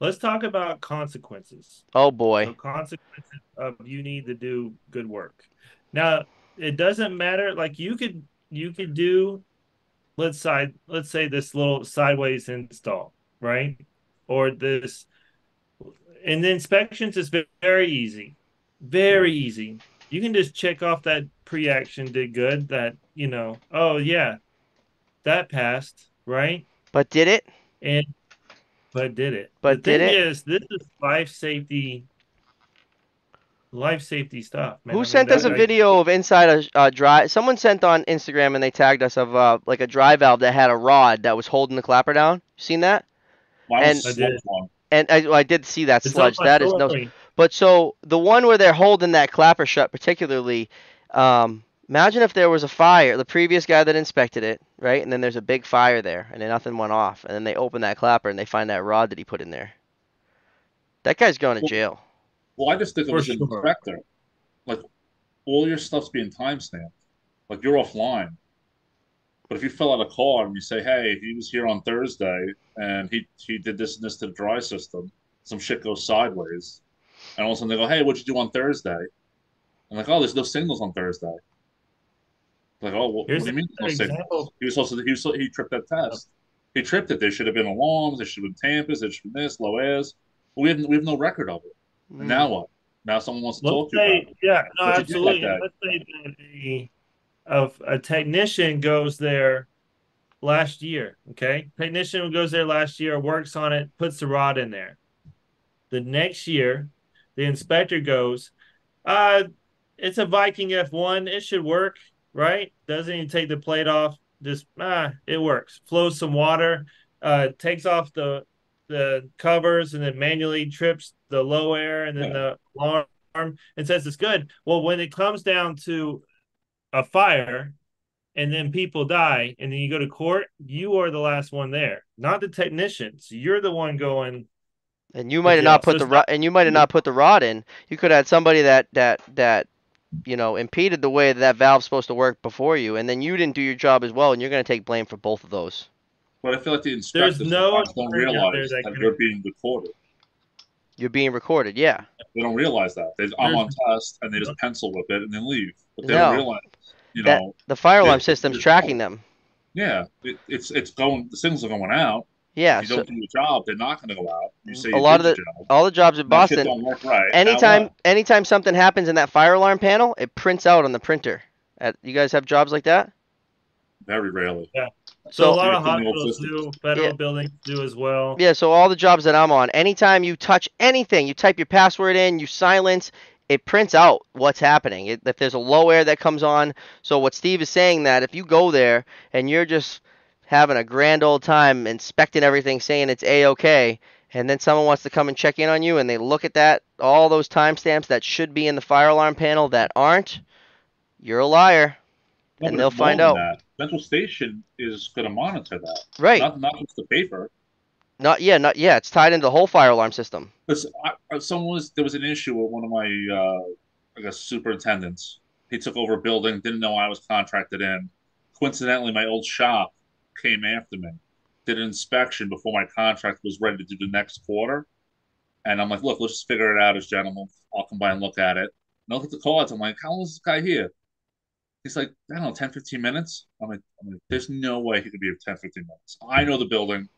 Let's talk about consequences. Oh So boy. consequences of you need to do good work. Now, it doesn't matter. Like you could you could do let's side let's say this little sideways install, right? Or this and the inspections is very easy. Very easy. You can just check off that pre-action did good, that, you know, oh yeah, that passed, right? But did it? And but did it? But the did thing it? is, this is life safety, life safety stuff, man. I Who mean, sent us a video of inside a uh, drive? Someone sent on Instagram and they tagged us of uh, like a dry valve that had a rod that was holding the clapper down. You Seen that? Mine And- was I a sludge did. And I, I did see that It's sludge. That is no. But so the one where they're holding that clapper shut, particularly, um, imagine if there was a fire. The previous guy that inspected it, right, and then there's a big fire there, and then nothing went off, and then they open that clapper and they find that rod that he put in there. That guy's going to jail. Well, I just think of For it as an sure. inspector. Like all your stuff's being timestamped. Like you're offline. But if you fill out a card and you say, "Hey, he was here on Thursday and he he did this and this to the dry system," some shit goes sideways, and all of a sudden they go, "Hey, what'd you do on Thursday?" I'm like, "Oh, there's no signals on Thursday." Like, oh, what, Here's what do you mean no another signals? example. He was supposed to he was he tripped that test. He tripped it. There should have been alarms. There should have been tampers. There should have been this, low airs. But we have we have no record of it. Mm. now what? Now someone wants to Let's talk to you about say, it. yeah, no, What'd you do that absolutely. day? Let's say that a, of a technician goes there last year. Okay, technician goes there last year, works on it, puts the rod in there. The next year, the inspector goes, uh, it's a Viking F1. It should work, right? Doesn't even take the plate off. Just ah, it works. Flows some water, uh, takes off the the covers, and then manually trips the low air and then the alarm and says it's good. Well, when it comes down to a fire and then people die and then you go to court, you are the last one there, not the technicians. You're the one going, And you might have not put the rod, and you might have not put the rod in. You could have had somebody that that that you know impeded the way that, that valve's supposed to work before you, and then you didn't do your job as well, and you're going to take blame for both of those. But I feel like the inspectors no sometimes don't attorney out there realize that that can- they're being recorded. You're being recorded, yeah. They don't realize that. They, I'm on test and they just pencil whip it and then leave. But they No. don't realize, you That- know, The fire alarm Yeah. system's tracking them. yeah, it, it's it's going. The signals are going out. Yeah. If you So don't do your job, they're not going to go out. You say A you lot did of your job. all the jobs in That Boston, don't work right. Anytime anytime something happens in that fire alarm panel, it prints out on the printer. At, you guys have jobs like that? very rarely. so, So- a lot of hospitals do, federal Yeah. buildings do as well. Yeah, so all the jobs that I'm on, anytime you touch anything, you type your password in, you silence, it prints out what's happening. It, if there's a low air that comes on, so what Steve is saying that if you go there and you're just having a grand old time inspecting everything, saying it's a okay, and then someone wants to come and check in on you, and they look at that, all those timestamps that should be in the fire alarm panel that aren't, you're a liar, No, and they'll find out. That. Central Station is going to monitor that. right? Not not just the paper. Not yeah, not yeah. It's tied into the whole fire alarm system. Because someone was there was an issue with one of my uh, I guess superintendents. He took over a building, didn't know I was contracted in. Coincidentally, my old shop came after me, did an inspection before my contract was ready to do the next quarter. And I'm like, look, let's just figure it out as gentlemen. I'll come by and look at it. And I look at the cards. I'm like, how long is this guy here? He's like, I don't know, 10, 15 minutes. I'm like, I'm like there's no way he could be here 10, 15 minutes. I know the building.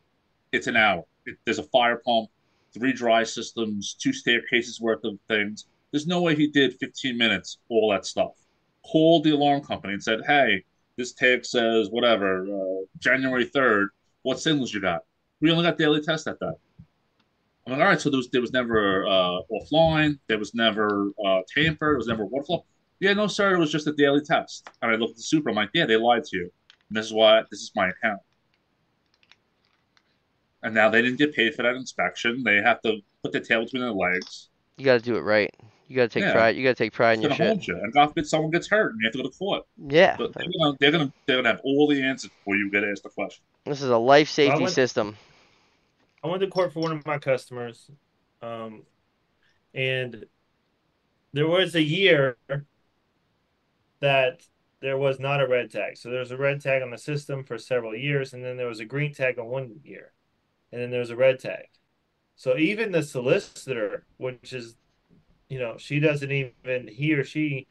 It's an hour. It, there's a fire pump, three dry systems, two staircases worth of things. There's no way he did 15 minutes, all that stuff. Called the alarm company and said, hey, this tag says whatever, uh, January 3rd. What signals you got? We only got daily test at that. I'm like, all right, so there was, there was never uh, offline, there was never uh, tamper, there was never water flow. Yeah, no, sir, it was just a daily test. And I looked at the super, I'm like, yeah, they lied to you. And this is why this is my account. And now they didn't get paid for that inspection. They have to put their tail between their legs. You got to do it right. You got to take Yeah. pride. You got to take pride It's in your gonna shit. hold you. And God forbid someone gets hurt and you have to go to court. Yeah. But they're gonna they're gonna they're gonna have all the answers before you get asked the question. This is a life safety went- system. I went to court for one of my customers, um, and there was a year that there was not a red tag. So there was a red tag on the system for several years, and then there was a green tag on one year, and then there was a red tag. So even the solicitor, which is, you know, she doesn't even he or she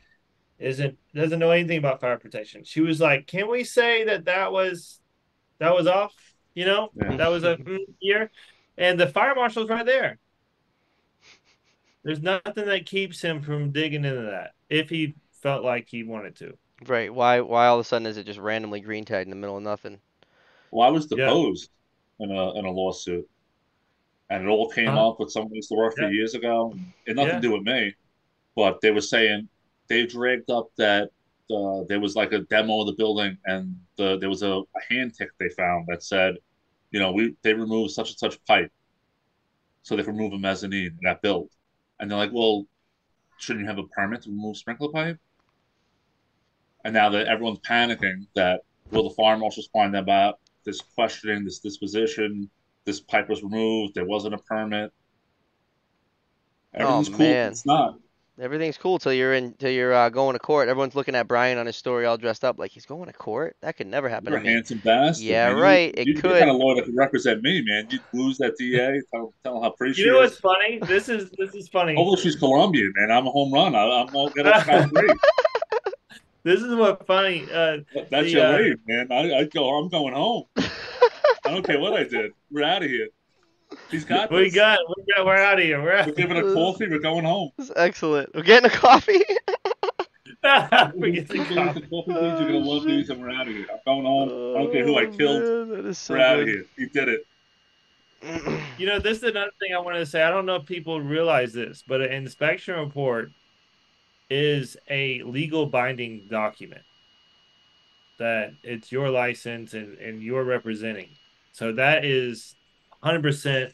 isn't doesn't know anything about fire protection. She was like, "Can we say that that was that was off? You know, Yeah. that was a [LAUGHS] mm, year." And the fire marshal's right there. There's nothing that keeps him from digging into that if he felt like he wanted to. Right. Why why all of a sudden is it just randomly green tagged in the middle of nothing? Well, I was Yeah. deposed in a in a lawsuit, and it all came up with someone used to work for Yeah. years ago. It had nothing Yeah. to do with me, but they were saying they dragged up that uh, there was like a demo of the building, and the there was a, a hand tick they found that said, you know, we they removed such and such pipe, so they could remove a mezzanine in that build, and they're like, well, shouldn't you have a permit to remove sprinkler pipe? And now that everyone's panicking that will the fire marshals find them out this questioning, this disposition, this pipe was removed, there wasn't a permit. Everything's cool. Oh, man. It's not. Everything's cool till you're in till you're uh, going to court. Everyone's looking at Brian on his story all dressed up like he's going to court. That could never happen You're to a me. handsome bastard. Yeah, man. You- right, it You, could. You're kind of lawyer that could represent me, man. You'd lose that DA, tell, tell how pretty You she know what's funny? This is this is funny. Hopefully she's Colombian, man. I'm a home run. I, I'm all gonna scot free. [LAUGHS] This is what funny. Uh, That- That's The, your uh, leave, man. I, I go. I'm going home. [LAUGHS] I don't care what I did. We're out of here. He's got we this. got we got we're out of here. We're We're giving a coffee. We're going home. This is excellent. We're getting a coffee. [LAUGHS] Forget the Two coffee. days of coffee. You're gonna oh, love these, and we're out of here. I'm going home. I don't care who I Oh, killed. man, that is so We're out of here. He did it. [CLEARS THROAT] You know, this is another thing I wanted to say. I don't know if people realize this, but an inspection report is a legal binding document that it's your license and, and you're representing. So that is 100%.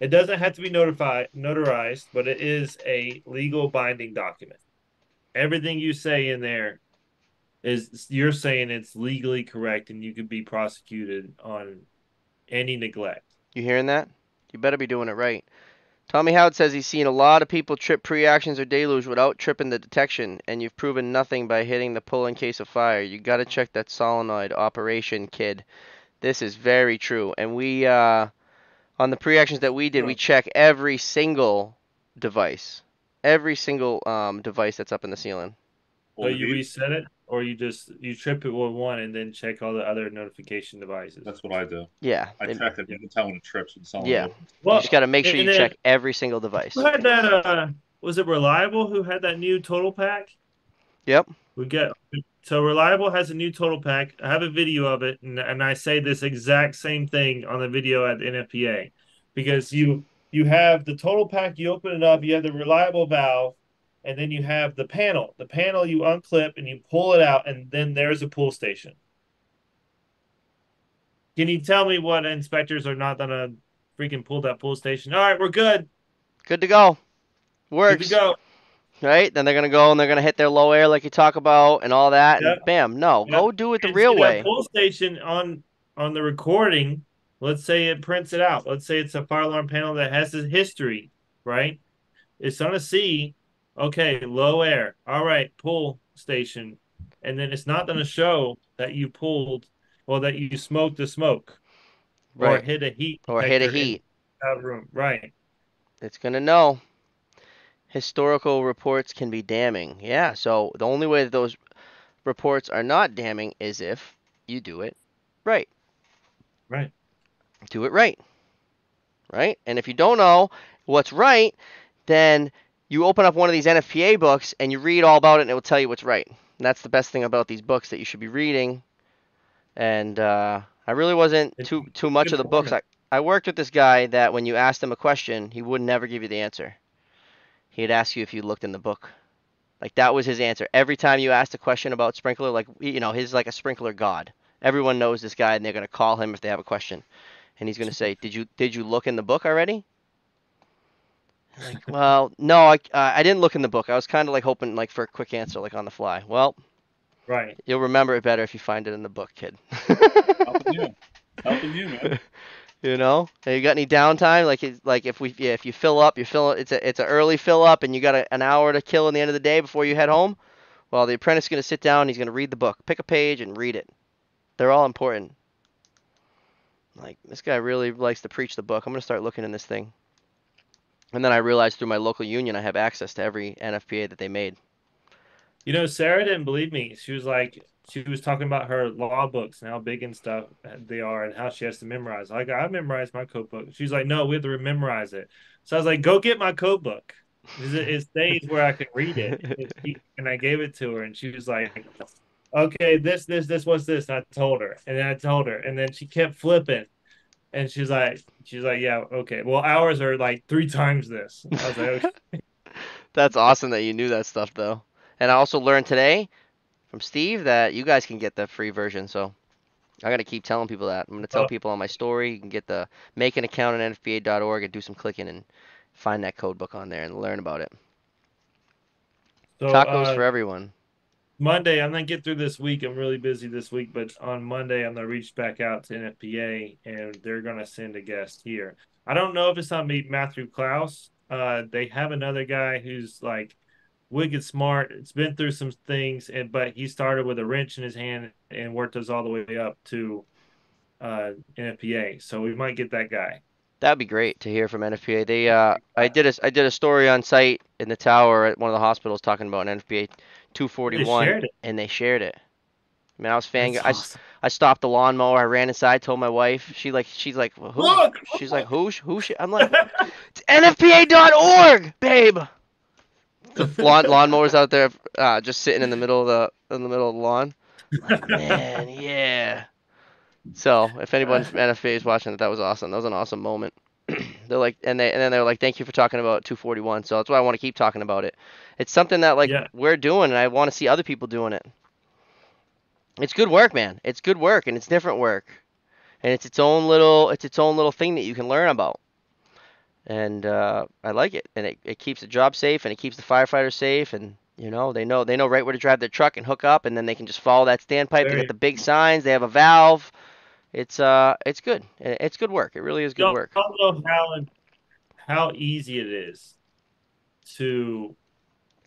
It doesn't have to be notified, notarized, but it is a legal binding document. Everything you say in there is you're saying it's legally correct and you could be prosecuted on any neglect. You hearing that? You better be doing it right. Tommy Howard says he's seen a lot of people trip pre-actions or deluge without tripping the detection, and you've proven nothing by hitting the pull in case of fire. You got to check that solenoid operation, kid. This is very true. And we, uh, on the pre-actions that we did, we check every single device, every single um, device that's up in the ceiling. So you reset it, or you just you trip it with one and then check all the other notification devices. That's what I do. Yeah. I they- check it. You can tell when it trips and so on. Yeah. you just got to make sure you then- check every single device. who had that? Uh, was it Reliable who had that new TotalPac? Yep. We get so Reliable has a new TotalPac. I have a video of it, and, and I say this exact same thing on the video at the NFPA because you you have the TotalPac. You open it up. You have the Reliable valve, and then you have the panel. The panel you unclip and you pull it out, and then there's a pull station. Can you tell me what inspectors are not gonna freaking pull that pull station? All right, we're good. Good to go. Good Works. to go. Right? Then they're gonna go and they're gonna hit their low air like you talk about and all that, and bam, no, Yep. go do it the real way. Pull station on on the recording. Let's say it prints it out. Let's say it's a fire alarm panel that has a history, right? It's gonna see, okay, low air. All right, pull station, and then it's not gonna show that you pulled or that you smoked the smoke or hit a heat Or hit a heat. that room. Right. It's gonna know. Historical reports can be damning. Yeah, so the only way that those reports are not damning is if you do it right. Right. Do it right. Right? And if you don't know what's right, then you open up one of these NFPA books and you read all about it and it will tell you what's right. And that's the best thing about these books that you should be reading. And uh, I really wasn't It's too too much of the books. I. I worked with this guy that when you asked him a question, he would never give you the answer. He'd ask you if you looked in the book. Like that was his answer. Every time you asked a question about sprinkler, like you know, he's like a sprinkler god. Everyone knows this guy and they're gonna call him if they have a question. And he's gonna say, Did you did you look in the book already? Like, well, no, I uh, I didn't look in the book. I was kind of like hoping like for a quick answer, like on the fly. Well, Right. you'll remember it better if you find it in the book, kid. Helping you. Helping you, man. [LAUGHS] You know, Hey, you got any downtime? Like, like if we, yeah, if you fill up, you fill it's a, it's an early fill up, and you got a, an hour to kill in the end of the day before you head home. Well, the apprentice is going to sit down. He's going to read the book. Pick a page and read it. They're all important. Like this guy really likes to preach the book. I'm going to start looking in this thing. And then I realized through my local union, I have access to every NFPA that they made. You know, Sarah didn't believe me. She was like, she was talking about her law books and how big and stuff they are and how she has to memorize. Like, I memorized my code book. She's like, no, we have to memorize it. So I was like, go get my code book. It stays where I can read it. [LAUGHS] And I gave it to her, and she was like, okay, this, this, this, what's this? And I told her, and then I told her, and then she kept flipping. And she's like, she's like, yeah, okay. Well, ours are like three times this. I was like, okay. [LAUGHS] That's awesome that you knew that stuff, though. And I also learned today from Steve that you guys can get the free version. So I got to keep telling people that. I'm going to tell Oh. people on my story. You can get the make an account at nfpa.org and do some clicking and find that code book on there and learn about it. So, Tacos uh, for everyone. Monday, I'm gonna get through this week. I'm really busy this week, but on Monday, I'm gonna reach back out to NFPA and they're gonna send a guest here. I don't know if it's gonna be Matthew Klaus. Uh, they have another guy who's like wicked smart. It's been through some things, and but he started with a wrench in his hand and worked us all the way up to uh, NFPA. So we might get that guy. That'd be great to hear from NFPA. They uh, I did a I did a story on site in the tower at one of the hospitals talking about an NFPA 241, shared it. and they shared it. I mean, I was fang. That's I, awesome. I stopped the lawnmower. I ran inside, told my wife. She like she's like who? Look! She's like who? Who? sh-" I'm like [LAUGHS] it's NFPA.org, babe. The lawn lawnmowers out there, uh, just sitting in the middle of the in the middle of the lawn. Like, [LAUGHS] man, yeah. So if anyone from NFPA is watching it, that was awesome. That was an awesome moment. [CLEARS THROAT] they're like, and they and then they're like, thank you for talking about 241. So that's why I want to keep talking about it. It's something that like Yeah. we're doing, and I want to see other people doing it. It's good work, man. It's good work, and it's different work, and it's its own little it's its own little thing that you can learn about. And uh, I like it, and it, it keeps the job safe, and it keeps the firefighters safe, and you know they know they know right where to drive their truck and hook up, and then they can just follow that standpipe. They Very- get the big signs. They have a valve. It's uh, it's good. It's good work. It really is good don't, work. don't know how how easy it is to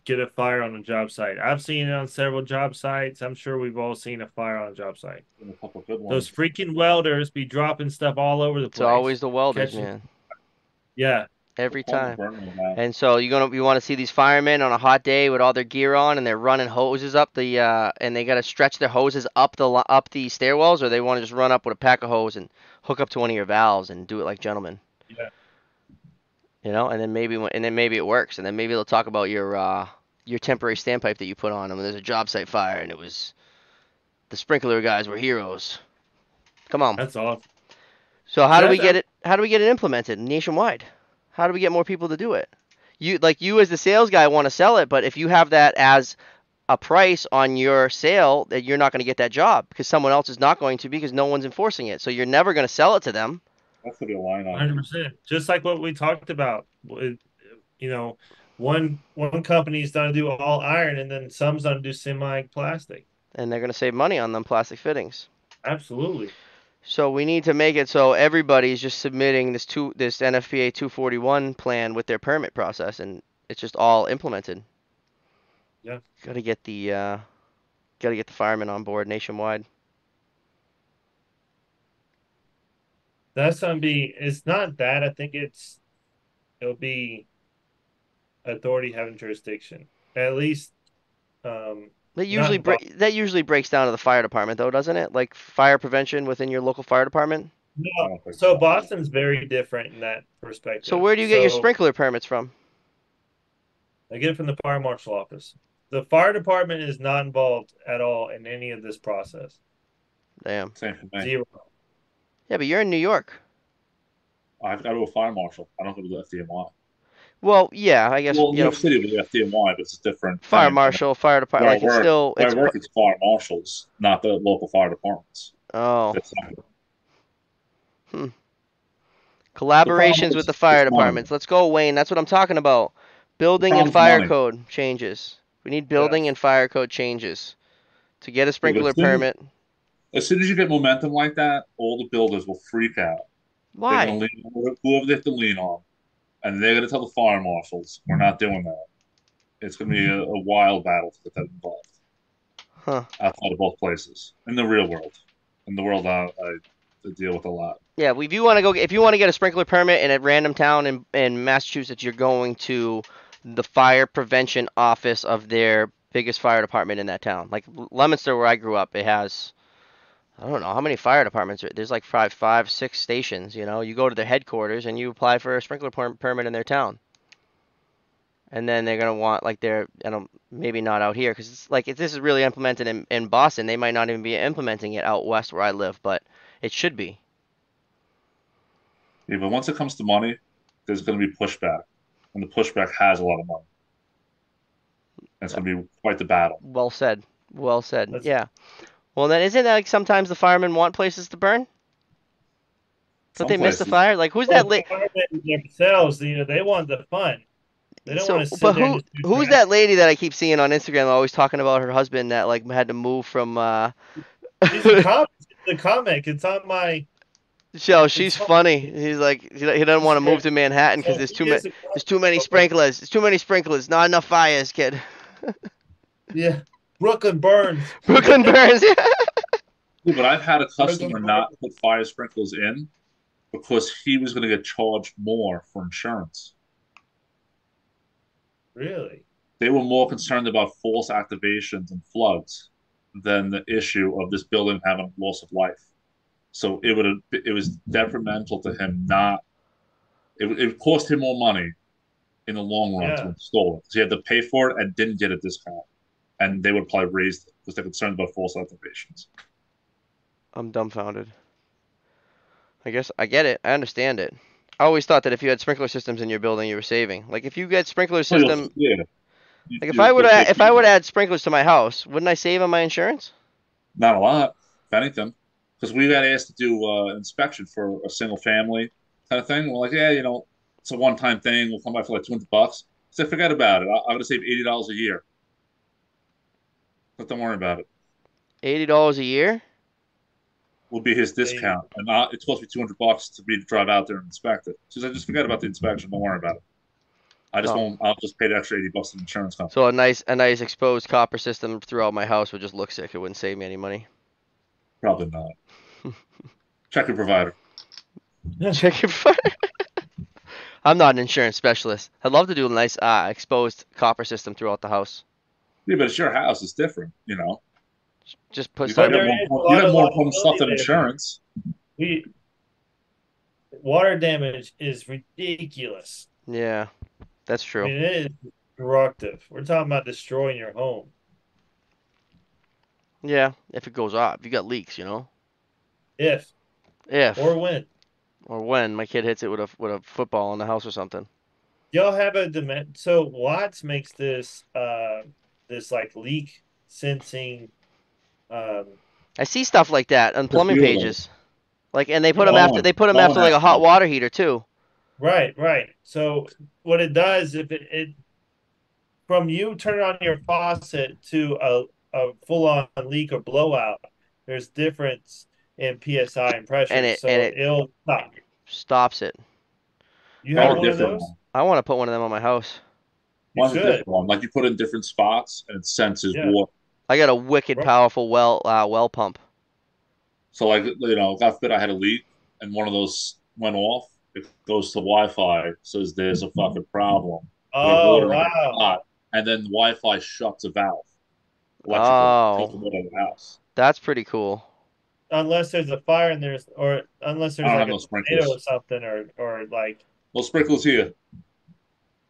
get a fire on a job site. I've seen it on several job sites. I'm sure we've all seen a fire on a job site. A couple good ones. Those freaking welders be dropping stuff all over the place. It's always the welders, Catching- man. Yeah. Every Paul time. And so you're gonna you want to see these firemen on a hot day with all their gear on, and they're running hoses up the uh, and they gotta stretch their hoses up the up the stairwells, or they want to just run up with a pack of hose and hook up to one of your valves and do it like gentlemen. Yeah. You know, and then maybe and then maybe it works, and then maybe they'll talk about your uh, your temporary standpipe that you put on, and there's a job site fire, and it was the sprinkler guys were heroes. Come on. That's awesome. So how do we get it? How do we get it implemented nationwide? How do we get more people to do it? You like you as the sales guy want to sell it, but if you have that as a price on your sale, that you're not going to get that job because someone else is not going to because no one's enforcing it. So you're never going to sell it to them. That could be a line item. Hundred percent. Just like what we talked about. You know, one one company's gonna do all iron, and then some's gonna do semi plastic. And they're going to save money on them plastic fittings. Absolutely. So we need to make it so everybody's just submitting this two this NFPA 241 plan with their permit process, and it's just all implemented. Yeah. Got to get the uh, got to get the firemen on board nationwide. That's gonna be. It's not that. I think it's. It'll be. Authority having jurisdiction. At least. Um. That usually involved. break that usually breaks down to the fire department, though, doesn't it? Like fire prevention within your local fire department. No. So Boston's very different in that perspective. So where do you get your sprinkler permits from? I get it from the fire marshal office. The fire department is not involved at all in any of this process. Damn. Same for me. Zero. Yeah, but you're in New York. I've got to go to fire marshal. I don't go to the FDNY. Well, yeah, I guess Well, New you know, York City with the FDNY, but it's a different fire thing. marshal, fire department. Where I Like it's work- still Where it's I work, it's fire marshals, not the local fire departments. oh not- hmm. collaborations is with the fire it's money. departments. Let's go, Wayne. That's what I'm talking about. Building and fire money. code changes. We need building and fire code changes to get a sprinkler as- permit. As soon as you get momentum like that, all the builders will freak out. Why? lean whoever they have to lean on, and they're going to tell the fire marshals, "We're not doing that." It's going to be a, a wild battle to get that involved. Huh. outside of both places in the real world. In the world, I, I, deal with a lot. Yeah, if you want to go, if you want to get a sprinkler permit in a random town in, in Massachusetts, you're going to the fire prevention office of their biggest fire department in that town. Like Leominster, where I grew up, it has, I don't know how many fire departments. Are, there's like five, five, six stations. You know, you go to their headquarters and you apply for a sprinkler per- permit in their town. And then they're gonna want like their, I don't, maybe not out here because it's like if this is really implemented in, in Boston, they might not even be implementing it out west where I live, but it should be. Yeah, but once it comes to money, there's going to be pushback, and the pushback has a lot of money. And it's going to be quite the battle. Well said. Well said. That's- yeah. Well, then isn't that like sometimes the firemen want places to burn? Don't Some they miss the fire? Like who's that? La- Firemen themselves, you know, they want the fun. They don't so, want to sit but who and who's that lady that I keep seeing on Instagram always talking about her husband that like had to move from? uh She's a [LAUGHS] comic. The comic. It's on my. So she's It's- funny. He's like he he doesn't want to move to Manhattan because there's too many there's too many sprinklers. There's too many sprinklers. Not enough fires, kid. [LAUGHS] Yeah, Brooklyn burns. [LAUGHS] Brooklyn burns. Yeah, but I've had a customer burns. not put fire sprinklers in because he was going to get charged more for insurance. Really? They were more concerned about false activations and floods than the issue of this building having loss of life. So it would have it was detrimental to him not. It, it cost him more money in the long run to install it because he had to pay for it and didn't get a discount, and they would probably raise because they're concerned about false activations. I'm dumbfounded. I guess I get it. I understand it. I always thought that if you had sprinkler systems in your building, you were saving. Like if you get sprinkler you'll- system, yeah. You- like if I would if I would add sprinklers to my house, wouldn't I save on my insurance? Not a lot, if anything, because we got asked to do uh, inspection for a single family kind of thing. We're like, yeah, you know, it's a one time thing. We'll come by for like two hundred bucks. So forget about it. I- I'm going to save eighty dollars a year. But don't worry about it. Eighty dollars a year? Will be his discount, and uh, it cost me two hundred bucks to be to drive out there and inspect it. She I just forget about the inspection. Don't worry about it. I just Oh. won't. I'll just pay the extra eighty bucks to the insurance company. So a nice a nice exposed copper system throughout my house would just look sick. It wouldn't save me any money. Probably not. [LAUGHS] Check your provider. Check your fire. I'm not an insurance specialist. I'd love to do a nice uh, exposed copper system throughout the house. Yeah, but it's your house. It's different, you know. Just put You some. got more, you lot got of more important stuff than liability insurance. We water damage is ridiculous. Yeah, that's true. I true. mean, it is destructive. We're talking about destroying your home. Yeah, if it goes off, you got leaks, you know. If If or when. or when my kid hits it with a with a football in the house or something. Y'all have a demand. So Watts makes this uh this like leak sensing um I see stuff like that on plumbing Computer. pages. Like, and they put them Oh, after they put them oh, after like a hot water heater too. right, right. So what it does if it, it from you turn on your faucet to a, a full on leak or blowout, there's difference in PSI and pressure. And it- so and it- will stop. Stops it. You have one of those? I want to put one of them on my house. You One's a different one. Like you put in different spots and it senses Yeah. water. I got a wicked Right. powerful well uh, well pump. So like you know, God forbid I had a leak and one of those went off. It goes to Wi-Fi, says there's a fucking problem. Oh water in the wow. pot, and then Wi-Fi shuts a valve. Electrical, Oh. the water out of the house. That's pretty cool. Unless there's a fire and there's or unless there's like no a tornado or something or or like No sprinklers here.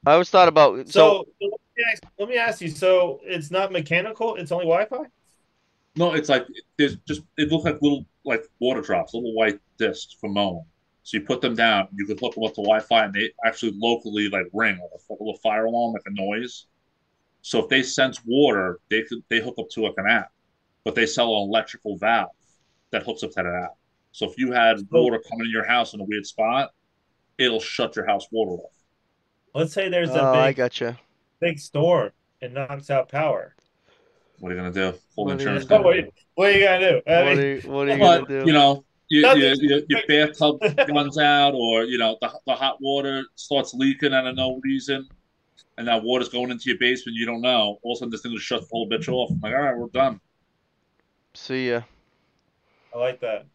I always thought about so, so, let, me ask, let me ask you so it's not mechanical it's only wi-fi No, it's like there's just it looks like little like water drops, little white discs from mowing. So you put them down, you could hook them up to Wi-Fi, and they actually locally like ring like a little fire alarm, like a noise. So if they sense water, they could they hook up to like an app, but they sell an electrical valve that hooks up to that app. So if you had oh. water coming in your house in a weird spot, it'll shut your house water off. Let's say there's oh, a I big gotcha. big storm and knocks out power What are you gonna do? Hold What are you insurance gonna Oh, what, company. what are you gonna do I What mean, are you, what are you But gonna do? you know, you, Nothing. you, you, your bathtub [LAUGHS] runs out, or you know, the, the hot water starts leaking out of no reason, and that water's going into your basement. You don't know. All of a sudden, this thing just shuts the whole bitch off. I'm like, all right, we're done. See ya. I like that.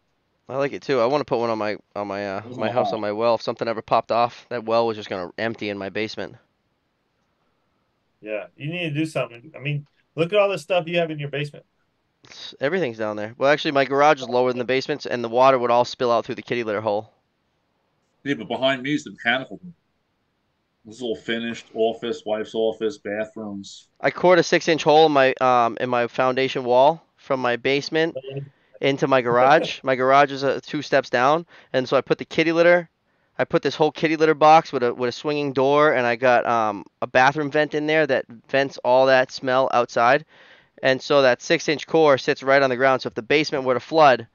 I like it too. I want to put one on my on my uh, Where's my my house on my well. If something ever popped off, that well was just gonna empty in my basement. Yeah, you need to do something. I mean, look at all the stuff you have in your basement. It's- everything's down there. Well, actually, my garage is lower than the basement, and the water would all spill out through the kitty litter hole. Yeah, but behind me is the mechanical room. This is all finished. Office, wife's office, bathrooms. I cored a six-inch hole in my um in my foundation wall from my basement into my garage. [LAUGHS] my garage is uh, two steps down, and so I put the kitty litter. I put this whole kitty litter box with a with a swinging door, and I got um a bathroom vent in there that vents all that smell outside. And so that six-inch core sits right on the ground. So if the basement were to flood,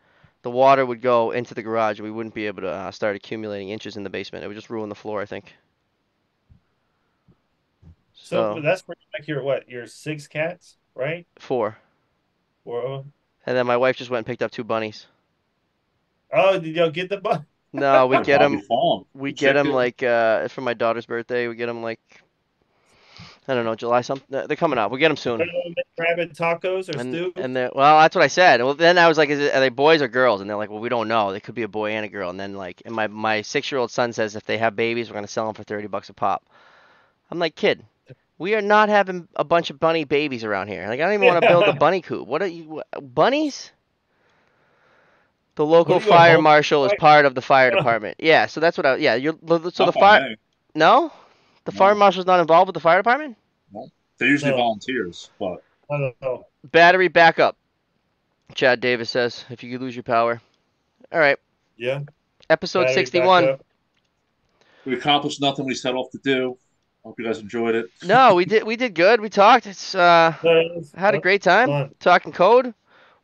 the water would go into the garage. We wouldn't be able to uh, start accumulating inches in the basement. It would just ruin the floor, I think. So So that's for like your what? Your six cats, right? four. Or And then my wife just went and picked up two bunnies. oh, did y'all get the bug? No, we [LAUGHS] get them. We get them like uh for my daughter's birthday. We get them like I don't know, July something. They're coming out. We'll get them soon. Rabbit tacos or And stew? and well, that's what I said. Well, then I was like, is it, are they boys or girls? And they're like, well, we don't know. They could be a boy and a girl. And then like, and my my six year old son says if they have babies, we're gonna sell them for thirty bucks a pop. I'm like, kid, we are not having a bunch of bunny babies around here. Like, I don't even want to build a [LAUGHS] bunny coop. What are you bunnies? The local are you, a fire marshal is part of the fire [LAUGHS] department. Yeah, so that's what I. Yeah, you're so the oh, fire. No, the No. fire marshal's not involved with the fire department. No, they're usually No. volunteers, but I don't know. Battery backup. Chad Davis says, if you could lose your power. All right, Yeah. episode battery 61. backup. we accomplished nothing we set off to do. Hope you guys enjoyed it. No, we did we did good. We talked. It's uh So it had a great time fun. talking code.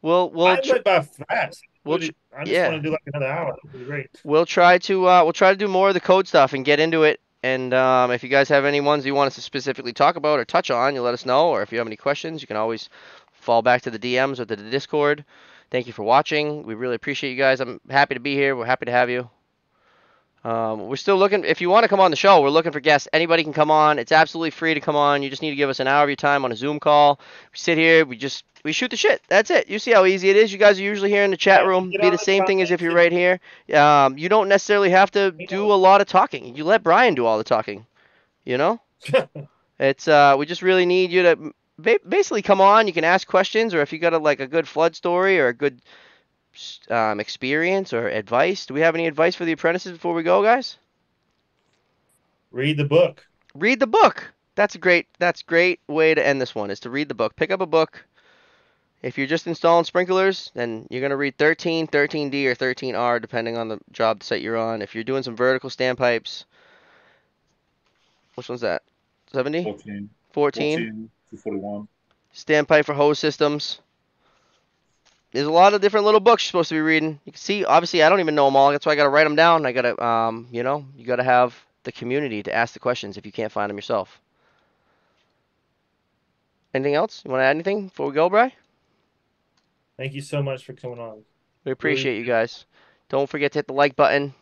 We'll we'll I tr- went by fast. we'll Really, I just yeah. want to do like another hour. It was great. we'll try to uh we'll try to do more of the code stuff and get into it. And um, if you guys have any ones you want us to specifically talk about or touch on, you let us know. Or if you have any questions, you can always fall back to the DMs or to the Discord. Thank you for watching. We really appreciate you guys. I'm happy to be here. We're happy to have you. Um, we're still looking. If you want to come on the show, we're looking for guests. Anybody can come on. It's absolutely free to come on. You just need to give us an hour of your time on a Zoom call. We sit here. We just we shoot the shit. That's it. You see how easy it is. You guys are usually here in the chat room. Be the same thing as if you're right here. Um, you don't necessarily have to do a lot of talking. You let Brian do all the talking. You know. [LAUGHS] It's uh, we just really need you to ba- basically come on. You can ask questions, or if you got a, like a good flood story or a good um, experience or advice. Do we have any advice for the apprentices before we go, guys? Read the book. Read the book. That's a great. That's great way to end this one. Is to read the book. Pick up a book. If you're just installing sprinklers, then you're gonna read 13, 13D, or 13R, depending on the job site you're on. If you're doing some vertical standpipes, which one's that? 70, 14, 14. 14 241. standpipe for hose systems. There's a lot of different little books you're supposed to be reading. You can see, obviously, I don't even know them all. That's why I got to write them down. I got to, um, you know, you got to have the community to ask the questions if you can't find them yourself. Anything else? You want to add anything before we go, Bry? Thank you so much for coming on. We appreciate you guys. Don't forget to hit the like button,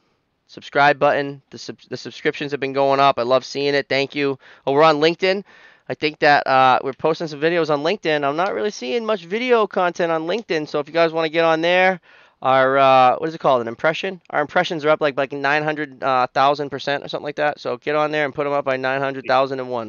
subscribe button. The sub- the subscriptions have been going up. I love seeing it. Thank you. Oh, we're on LinkedIn. I think that uh, we're posting some videos on LinkedIn. I'm not really seeing much video content on LinkedIn, so if you guys want to get on there, our uh, what is it called? An impression? Our impressions are up like like 900,000 percent or something like that. So get on there and put them up by 900,001.